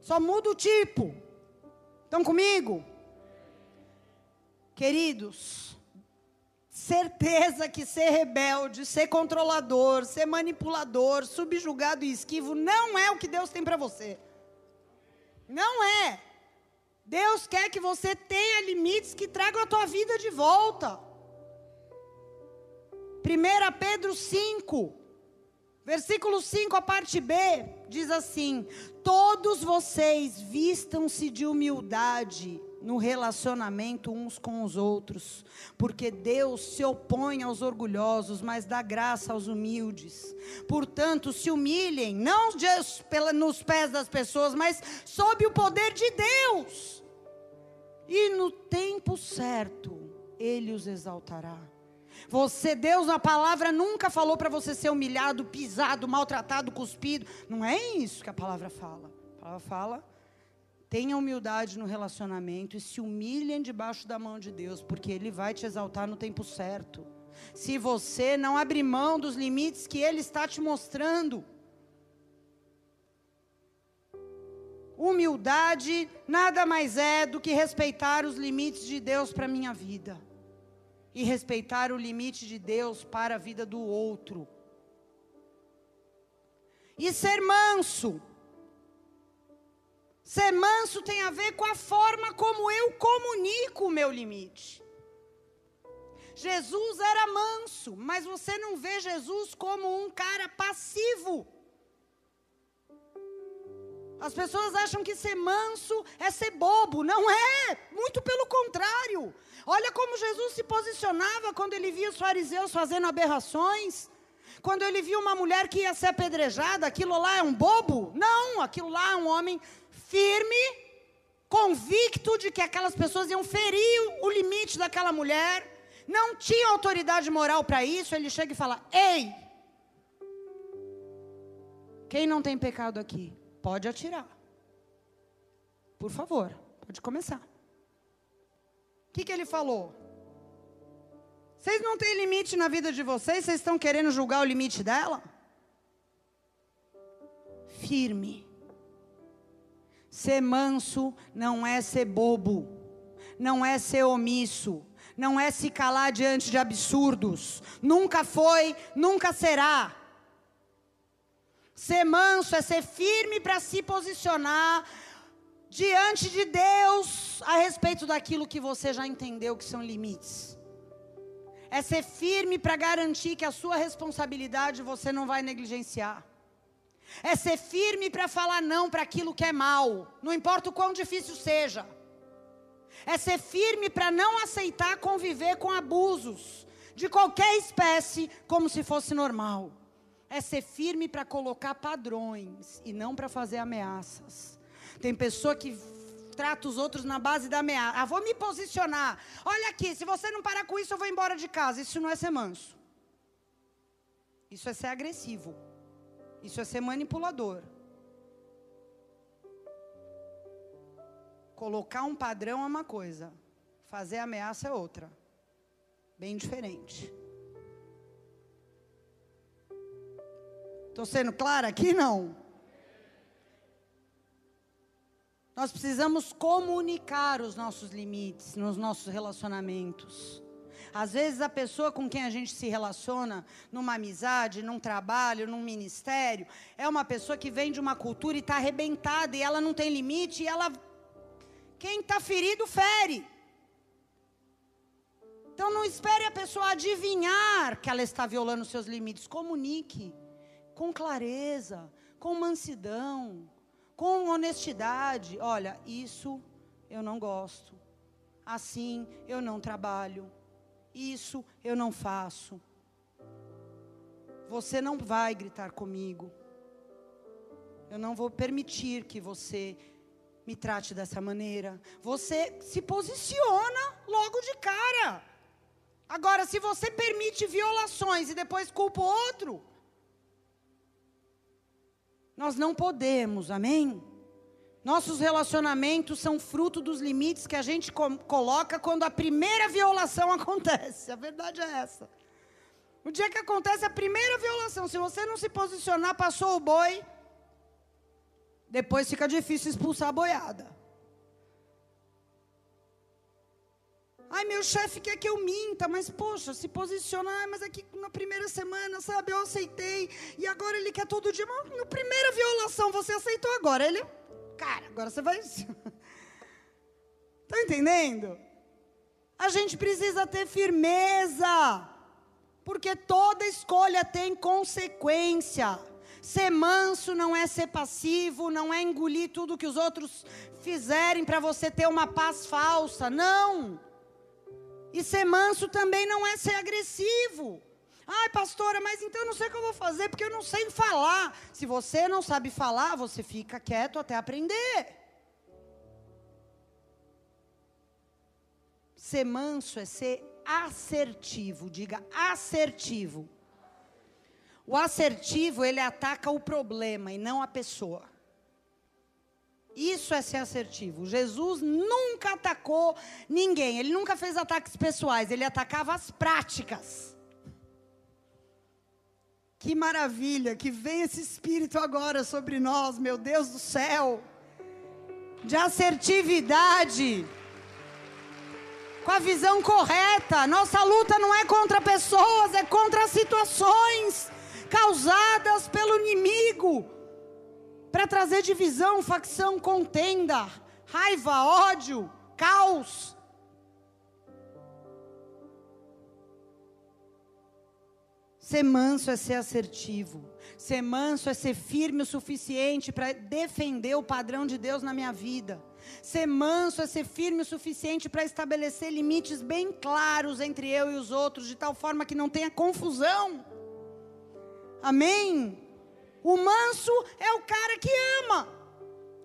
[SPEAKER 1] Só muda o tipo. Estão comigo? Queridos, certeza que ser rebelde, ser controlador, ser manipulador, subjugado e esquivo não é o que Deus tem para você. Não é. Deus quer que você tenha limites que tragam a tua vida de volta. 1 Pedro 5, versículo 5, a parte B, diz assim: Todos vocês vistam-se de humildade no relacionamento uns com os outros, porque Deus se opõe aos orgulhosos, mas dá graça aos humildes. Portanto, se humilhem, não nos pés das pessoas, mas sob o poder de Deus. E no tempo certo, Ele os exaltará. Você, Deus, na palavra nunca falou para você ser humilhado, pisado, maltratado, cuspido. Não é isso que a palavra fala. A palavra fala Tenha humildade no relacionamento e se humilhem debaixo da mão de Deus, porque Ele vai te exaltar no tempo certo. Se você não abrir mão dos limites que Ele está te mostrando. Humildade nada mais é do que respeitar os limites de Deus para a minha vida. E respeitar o limite de Deus para a vida do outro. E ser manso Ser manso tem a ver com a forma como eu comunico o meu limite. Jesus era manso, mas você não vê Jesus como um cara passivo. As pessoas acham que ser manso é ser bobo. Não é, muito pelo contrário. Olha como Jesus se posicionava quando ele via os fariseus fazendo aberrações. Quando ele viu uma mulher que ia ser apedrejada, aquilo lá é um bobo? Não, aquilo lá é um homem firme, convicto de que aquelas pessoas iam ferir o limite daquela mulher, não tinha autoridade moral para isso, ele chega e fala: Ei, quem não tem pecado aqui, pode atirar. Por favor, pode começar. O que, que ele falou? Vocês não têm limite na vida de vocês, vocês estão querendo julgar o limite dela? Firme. Ser manso não é ser bobo, não é ser omisso, não é se calar diante de absurdos. Nunca foi, nunca será. Ser manso é ser firme para se posicionar diante de Deus a respeito daquilo que você já entendeu que são limites. É ser firme para garantir que a sua responsabilidade você não vai negligenciar. É ser firme para falar não para aquilo que é mal, não importa o quão difícil seja. É ser firme para não aceitar conviver com abusos de qualquer espécie como se fosse normal. É ser firme para colocar padrões e não para fazer ameaças. Tem pessoa que trata os outros na base da ameaça. Ah, vou me posicionar. Olha aqui, se você não parar com isso, eu vou embora de casa. Isso não é ser manso. Isso é ser agressivo. Isso é ser manipulador. Colocar um padrão é uma coisa, fazer ameaça é outra. Bem diferente. Estou sendo clara aqui? Não. Nós precisamos comunicar os nossos limites nos nossos relacionamentos. Às vezes a pessoa com quem a gente se relaciona, numa amizade, num trabalho, num ministério, é uma pessoa que vem de uma cultura e está arrebentada e ela não tem limite e ela. Quem está ferido, fere. Então não espere a pessoa adivinhar que ela está violando seus limites. Comunique com clareza, com mansidão, com honestidade. Olha, isso eu não gosto. Assim eu não trabalho. Isso eu não faço. Você não vai gritar comigo. Eu não vou permitir que você me trate dessa maneira. Você se posiciona logo de cara. Agora, se você permite violações e depois culpa o outro, nós não podemos, amém? Nossos relacionamentos são fruto dos limites que a gente coloca quando a primeira violação acontece. A verdade é essa. O dia que acontece a primeira violação, se você não se posicionar, passou o boi, depois fica difícil expulsar a boiada. Ai, meu chefe quer que eu minta, mas poxa, se posiciona, mas aqui na primeira semana, sabe, eu aceitei, e agora ele quer todo dia. Mas na primeira violação você aceitou agora, ele cara, agora você vai. Está entendendo? A gente precisa ter firmeza, porque toda escolha tem consequência. Ser manso não é ser passivo, não é engolir tudo que os outros fizerem para você ter uma paz falsa. Não. E ser manso também não é ser agressivo. Ai, pastora, mas então eu não sei o que eu vou fazer porque eu não sei falar. Se você não sabe falar, você fica quieto até aprender. Ser manso é ser assertivo. Diga assertivo. O assertivo, ele ataca o problema e não a pessoa. Isso é ser assertivo. Jesus nunca atacou ninguém. Ele nunca fez ataques pessoais. Ele atacava as práticas. Que maravilha, que vem esse espírito agora sobre nós, meu Deus do céu. De assertividade. Com a visão correta. Nossa luta não é contra pessoas, é contra situações causadas pelo inimigo. Para trazer divisão, facção, contenda, raiva, ódio, caos. Ser manso é ser assertivo. Ser manso é ser firme o suficiente para defender o padrão de Deus na minha vida. Ser manso é ser firme o suficiente para estabelecer limites bem claros entre eu e os outros, de tal forma que não tenha confusão. Amém? O manso é o cara que ama.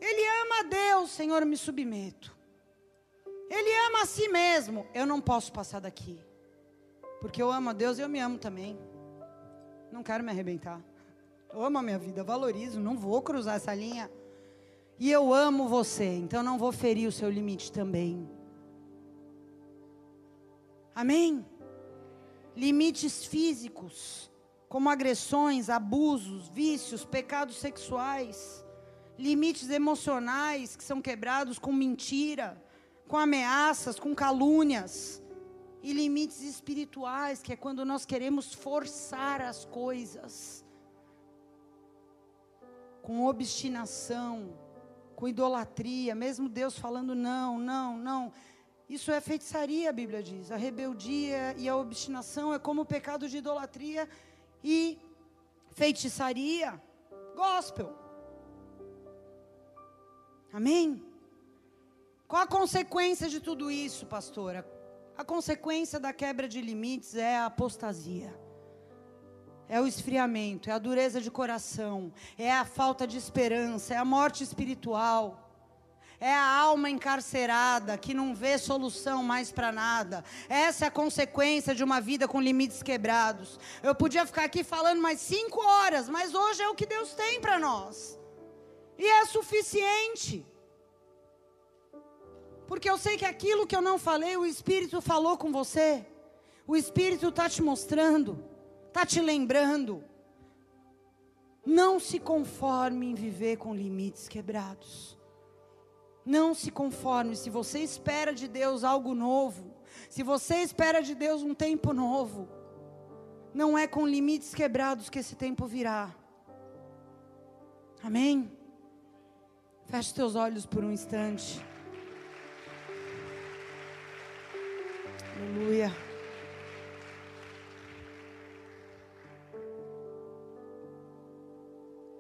[SPEAKER 1] Ele ama a Deus, Senhor, me submeto. Ele ama a si mesmo. Eu não posso passar daqui. Porque eu amo a Deus e eu me amo também. Não quero me arrebentar. Eu amo a minha vida, valorizo, não vou cruzar essa linha. E eu amo você, então não vou ferir o seu limite também. Amém? Limites físicos, como agressões, abusos, vícios, pecados sexuais. Limites emocionais que são quebrados com mentira, com ameaças, com calúnias e limites espirituais, que é quando nós queremos forçar as coisas com obstinação, com idolatria, mesmo Deus falando não, não, não. Isso é feitiçaria, a Bíblia diz. A rebeldia e a obstinação é como o pecado de idolatria e feitiçaria. Gospel. Amém? Qual a consequência de tudo isso, pastora? A consequência da quebra de limites é a apostasia. É o esfriamento, é a dureza de coração, é a falta de esperança, é a morte espiritual. É a alma encarcerada que não vê solução mais para nada. Essa é a consequência de uma vida com limites quebrados. Eu podia ficar aqui falando mais cinco horas, mas hoje é o que Deus tem para nós. E é suficiente. Porque eu sei que aquilo que eu não falei, o Espírito falou com você. O Espírito está te mostrando, está te lembrando. Não se conforme em viver com limites quebrados. Não se conforme. Se você espera de Deus algo novo, se você espera de Deus um tempo novo, não é com limites quebrados que esse tempo virá. Amém? Feche seus olhos por um instante. Aleluia.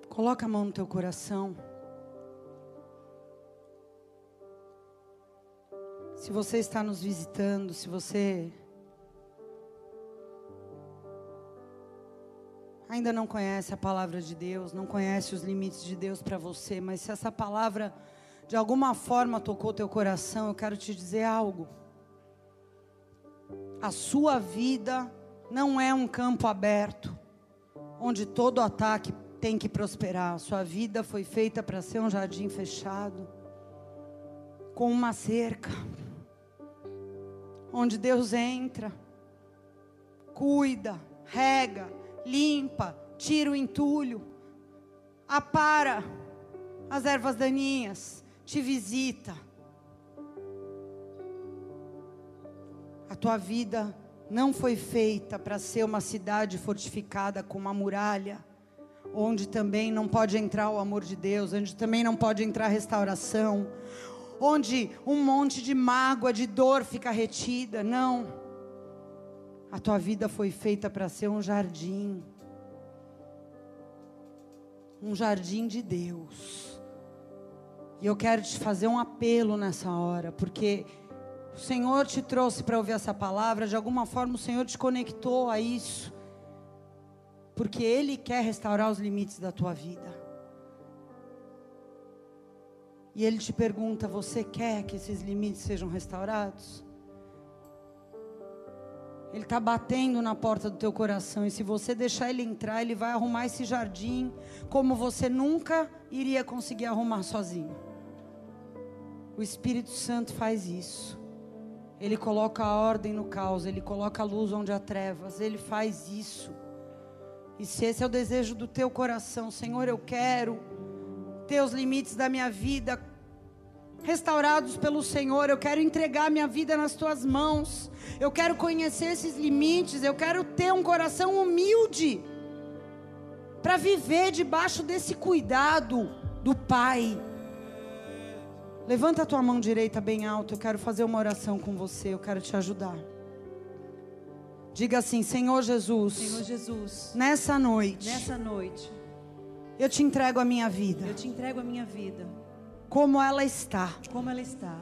[SPEAKER 1] Coloca a mão no teu coração. Se você está nos visitando, se você ainda não conhece a palavra de Deus, não conhece os limites de Deus para você, mas se essa palavra de alguma forma tocou teu coração, eu quero te dizer algo. A sua vida não é um campo aberto, onde todo ataque tem que prosperar. A sua vida foi feita para ser um jardim fechado, com uma cerca onde Deus entra, cuida, rega, limpa, tira o entulho, apara as ervas daninhas, te visita. A tua vida não foi feita para ser uma cidade fortificada com uma muralha, onde também não pode entrar o amor de Deus, onde também não pode entrar a restauração, onde um monte de mágoa, de dor fica retida. Não. A tua vida foi feita para ser um jardim. Um jardim de Deus. E eu quero te fazer um apelo nessa hora, porque o Senhor te trouxe para ouvir essa palavra, de alguma forma o Senhor te conectou a isso. Porque Ele quer restaurar os limites da tua vida. E ele te pergunta: você quer que esses limites sejam restaurados? Ele está batendo na porta do teu coração. E se você deixar ele entrar, ele vai arrumar esse jardim como você nunca iria conseguir arrumar sozinho. O Espírito Santo faz isso. Ele coloca a ordem no caos, ele coloca a luz onde há trevas, ele faz isso. E se esse é o desejo do teu coração, Senhor, eu quero ter os limites da minha vida restaurados pelo Senhor. Eu quero entregar minha vida nas tuas mãos. Eu quero conhecer esses limites. Eu quero ter um coração humilde para viver debaixo desse cuidado do Pai. Levanta a tua mão direita bem alto. Eu quero fazer uma oração com você. Eu quero te ajudar. Diga assim, Senhor Jesus.
[SPEAKER 2] Senhor Jesus.
[SPEAKER 1] Nessa noite.
[SPEAKER 2] Nessa noite
[SPEAKER 1] eu te entrego a minha vida.
[SPEAKER 2] Eu te entrego a minha vida.
[SPEAKER 1] Como ela está.
[SPEAKER 2] Como ela está.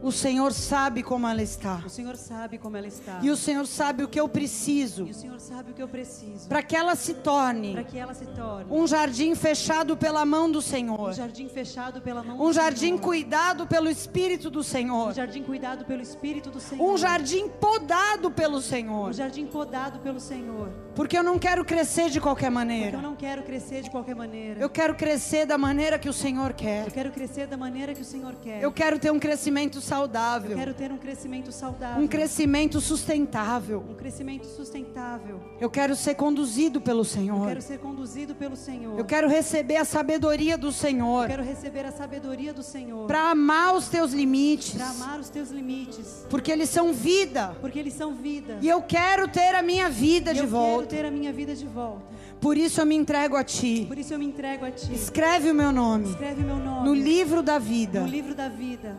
[SPEAKER 1] O Senhor sabe como ela está.
[SPEAKER 2] O Senhor sabe como ela está.
[SPEAKER 1] E o Senhor sabe o que eu preciso.
[SPEAKER 2] E o Senhor sabe o que eu preciso.
[SPEAKER 1] Para que ela se torne.
[SPEAKER 2] Para que ela se torne.
[SPEAKER 1] Um jardim fechado pela mão do Senhor.
[SPEAKER 2] Um jardim fechado pela mão
[SPEAKER 1] Um jardim
[SPEAKER 2] Senhor.
[SPEAKER 1] cuidado pelo Espírito do Senhor.
[SPEAKER 2] Um jardim cuidado pelo Espírito do Senhor.
[SPEAKER 1] Um jardim podado pelo Senhor.
[SPEAKER 2] Um jardim podado pelo Senhor.
[SPEAKER 1] Porque eu não quero crescer de qualquer
[SPEAKER 2] Porque
[SPEAKER 1] maneira.
[SPEAKER 2] eu não quero crescer de qualquer maneira.
[SPEAKER 1] Eu quero crescer da maneira que o Senhor
[SPEAKER 2] Eu
[SPEAKER 1] quer.
[SPEAKER 2] quero crescer da maneira que o Senhor quer.
[SPEAKER 1] Eu quero ter um crescimento saudável.
[SPEAKER 2] Eu quero ter um crescimento saudável.
[SPEAKER 1] Um crescimento sustentável.
[SPEAKER 2] Um crescimento sustentável.
[SPEAKER 1] Eu quero ser conduzido pelo
[SPEAKER 2] Eu
[SPEAKER 1] Senhor.
[SPEAKER 2] quero ser conduzido pelo Senhor.
[SPEAKER 1] Eu quero receber a sabedoria do
[SPEAKER 2] Eu
[SPEAKER 1] Senhor
[SPEAKER 2] quero receber a sabedoria do Senhor.
[SPEAKER 1] para amar os teus limites,
[SPEAKER 2] Para amar os teus limites.
[SPEAKER 1] porque eles são vida.
[SPEAKER 2] Porque eles são vida.
[SPEAKER 1] E eu quero ter a minha vida
[SPEAKER 2] E
[SPEAKER 1] de
[SPEAKER 2] eu
[SPEAKER 1] volta.
[SPEAKER 2] quero ter a minha vida de volta.
[SPEAKER 1] Por isso eu me entrego a ti.
[SPEAKER 2] Por isso eu me entrego a ti.
[SPEAKER 1] Escreve o meu nome
[SPEAKER 2] Escreve meu nome
[SPEAKER 1] no livro da vida
[SPEAKER 2] no livro da vida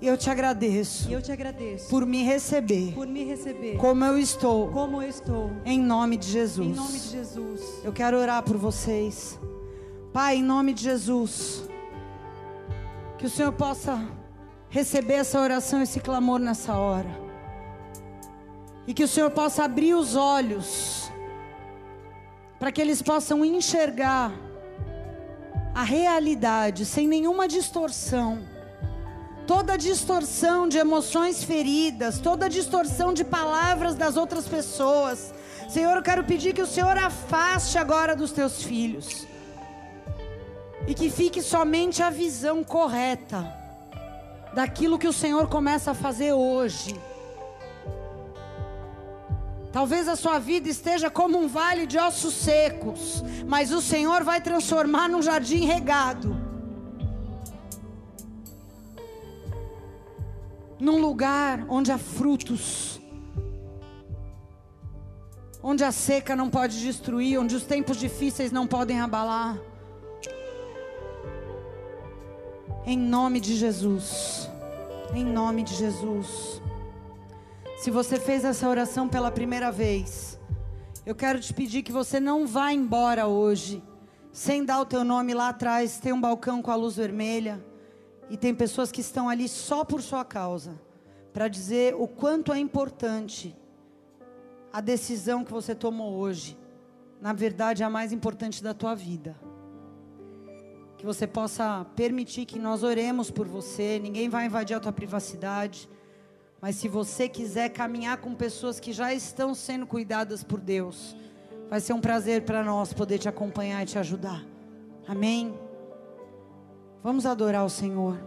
[SPEAKER 1] eu te agradeço
[SPEAKER 2] E eu te agradeço
[SPEAKER 1] por me receber
[SPEAKER 2] por me receber
[SPEAKER 1] como eu estou,
[SPEAKER 2] como eu estou.
[SPEAKER 1] em nome de Jesus.
[SPEAKER 2] Em nome de Jesus.
[SPEAKER 1] Eu quero orar por vocês. Pai, em nome de Jesus, que o Senhor possa receber essa oração, esse clamor nessa hora. E que o Senhor possa abrir os olhos, para que eles possam enxergar a realidade sem nenhuma distorção. Toda distorção de emoções feridas, toda distorção de palavras das outras pessoas. Senhor, eu quero pedir que o Senhor afaste agora dos teus filhos. E que fique somente a visão correta daquilo que o Senhor começa a fazer hoje. Talvez a sua vida esteja como um vale de ossos secos, mas o Senhor vai transformar num jardim regado. Num lugar onde há frutos. Onde a seca não pode destruir, onde os tempos difíceis não podem abalar. Em nome de Jesus. Em nome de Jesus. Se você fez essa oração pela primeira vez, eu quero te pedir que você não vá embora hoje sem dar o teu nome lá atrás. Tem um balcão com a luz vermelha e tem pessoas que estão ali só por sua causa, para dizer o quanto é importante a decisão que você tomou hoje. Na verdade, é a mais importante da tua vida. Que você possa permitir que nós oremos por você. Ninguém vai invadir a tua privacidade. Mas se você quiser caminhar com pessoas que já estão sendo cuidadas por Deus, vai ser um prazer para nós poder te acompanhar e te ajudar. Amém? Vamos adorar o Senhor.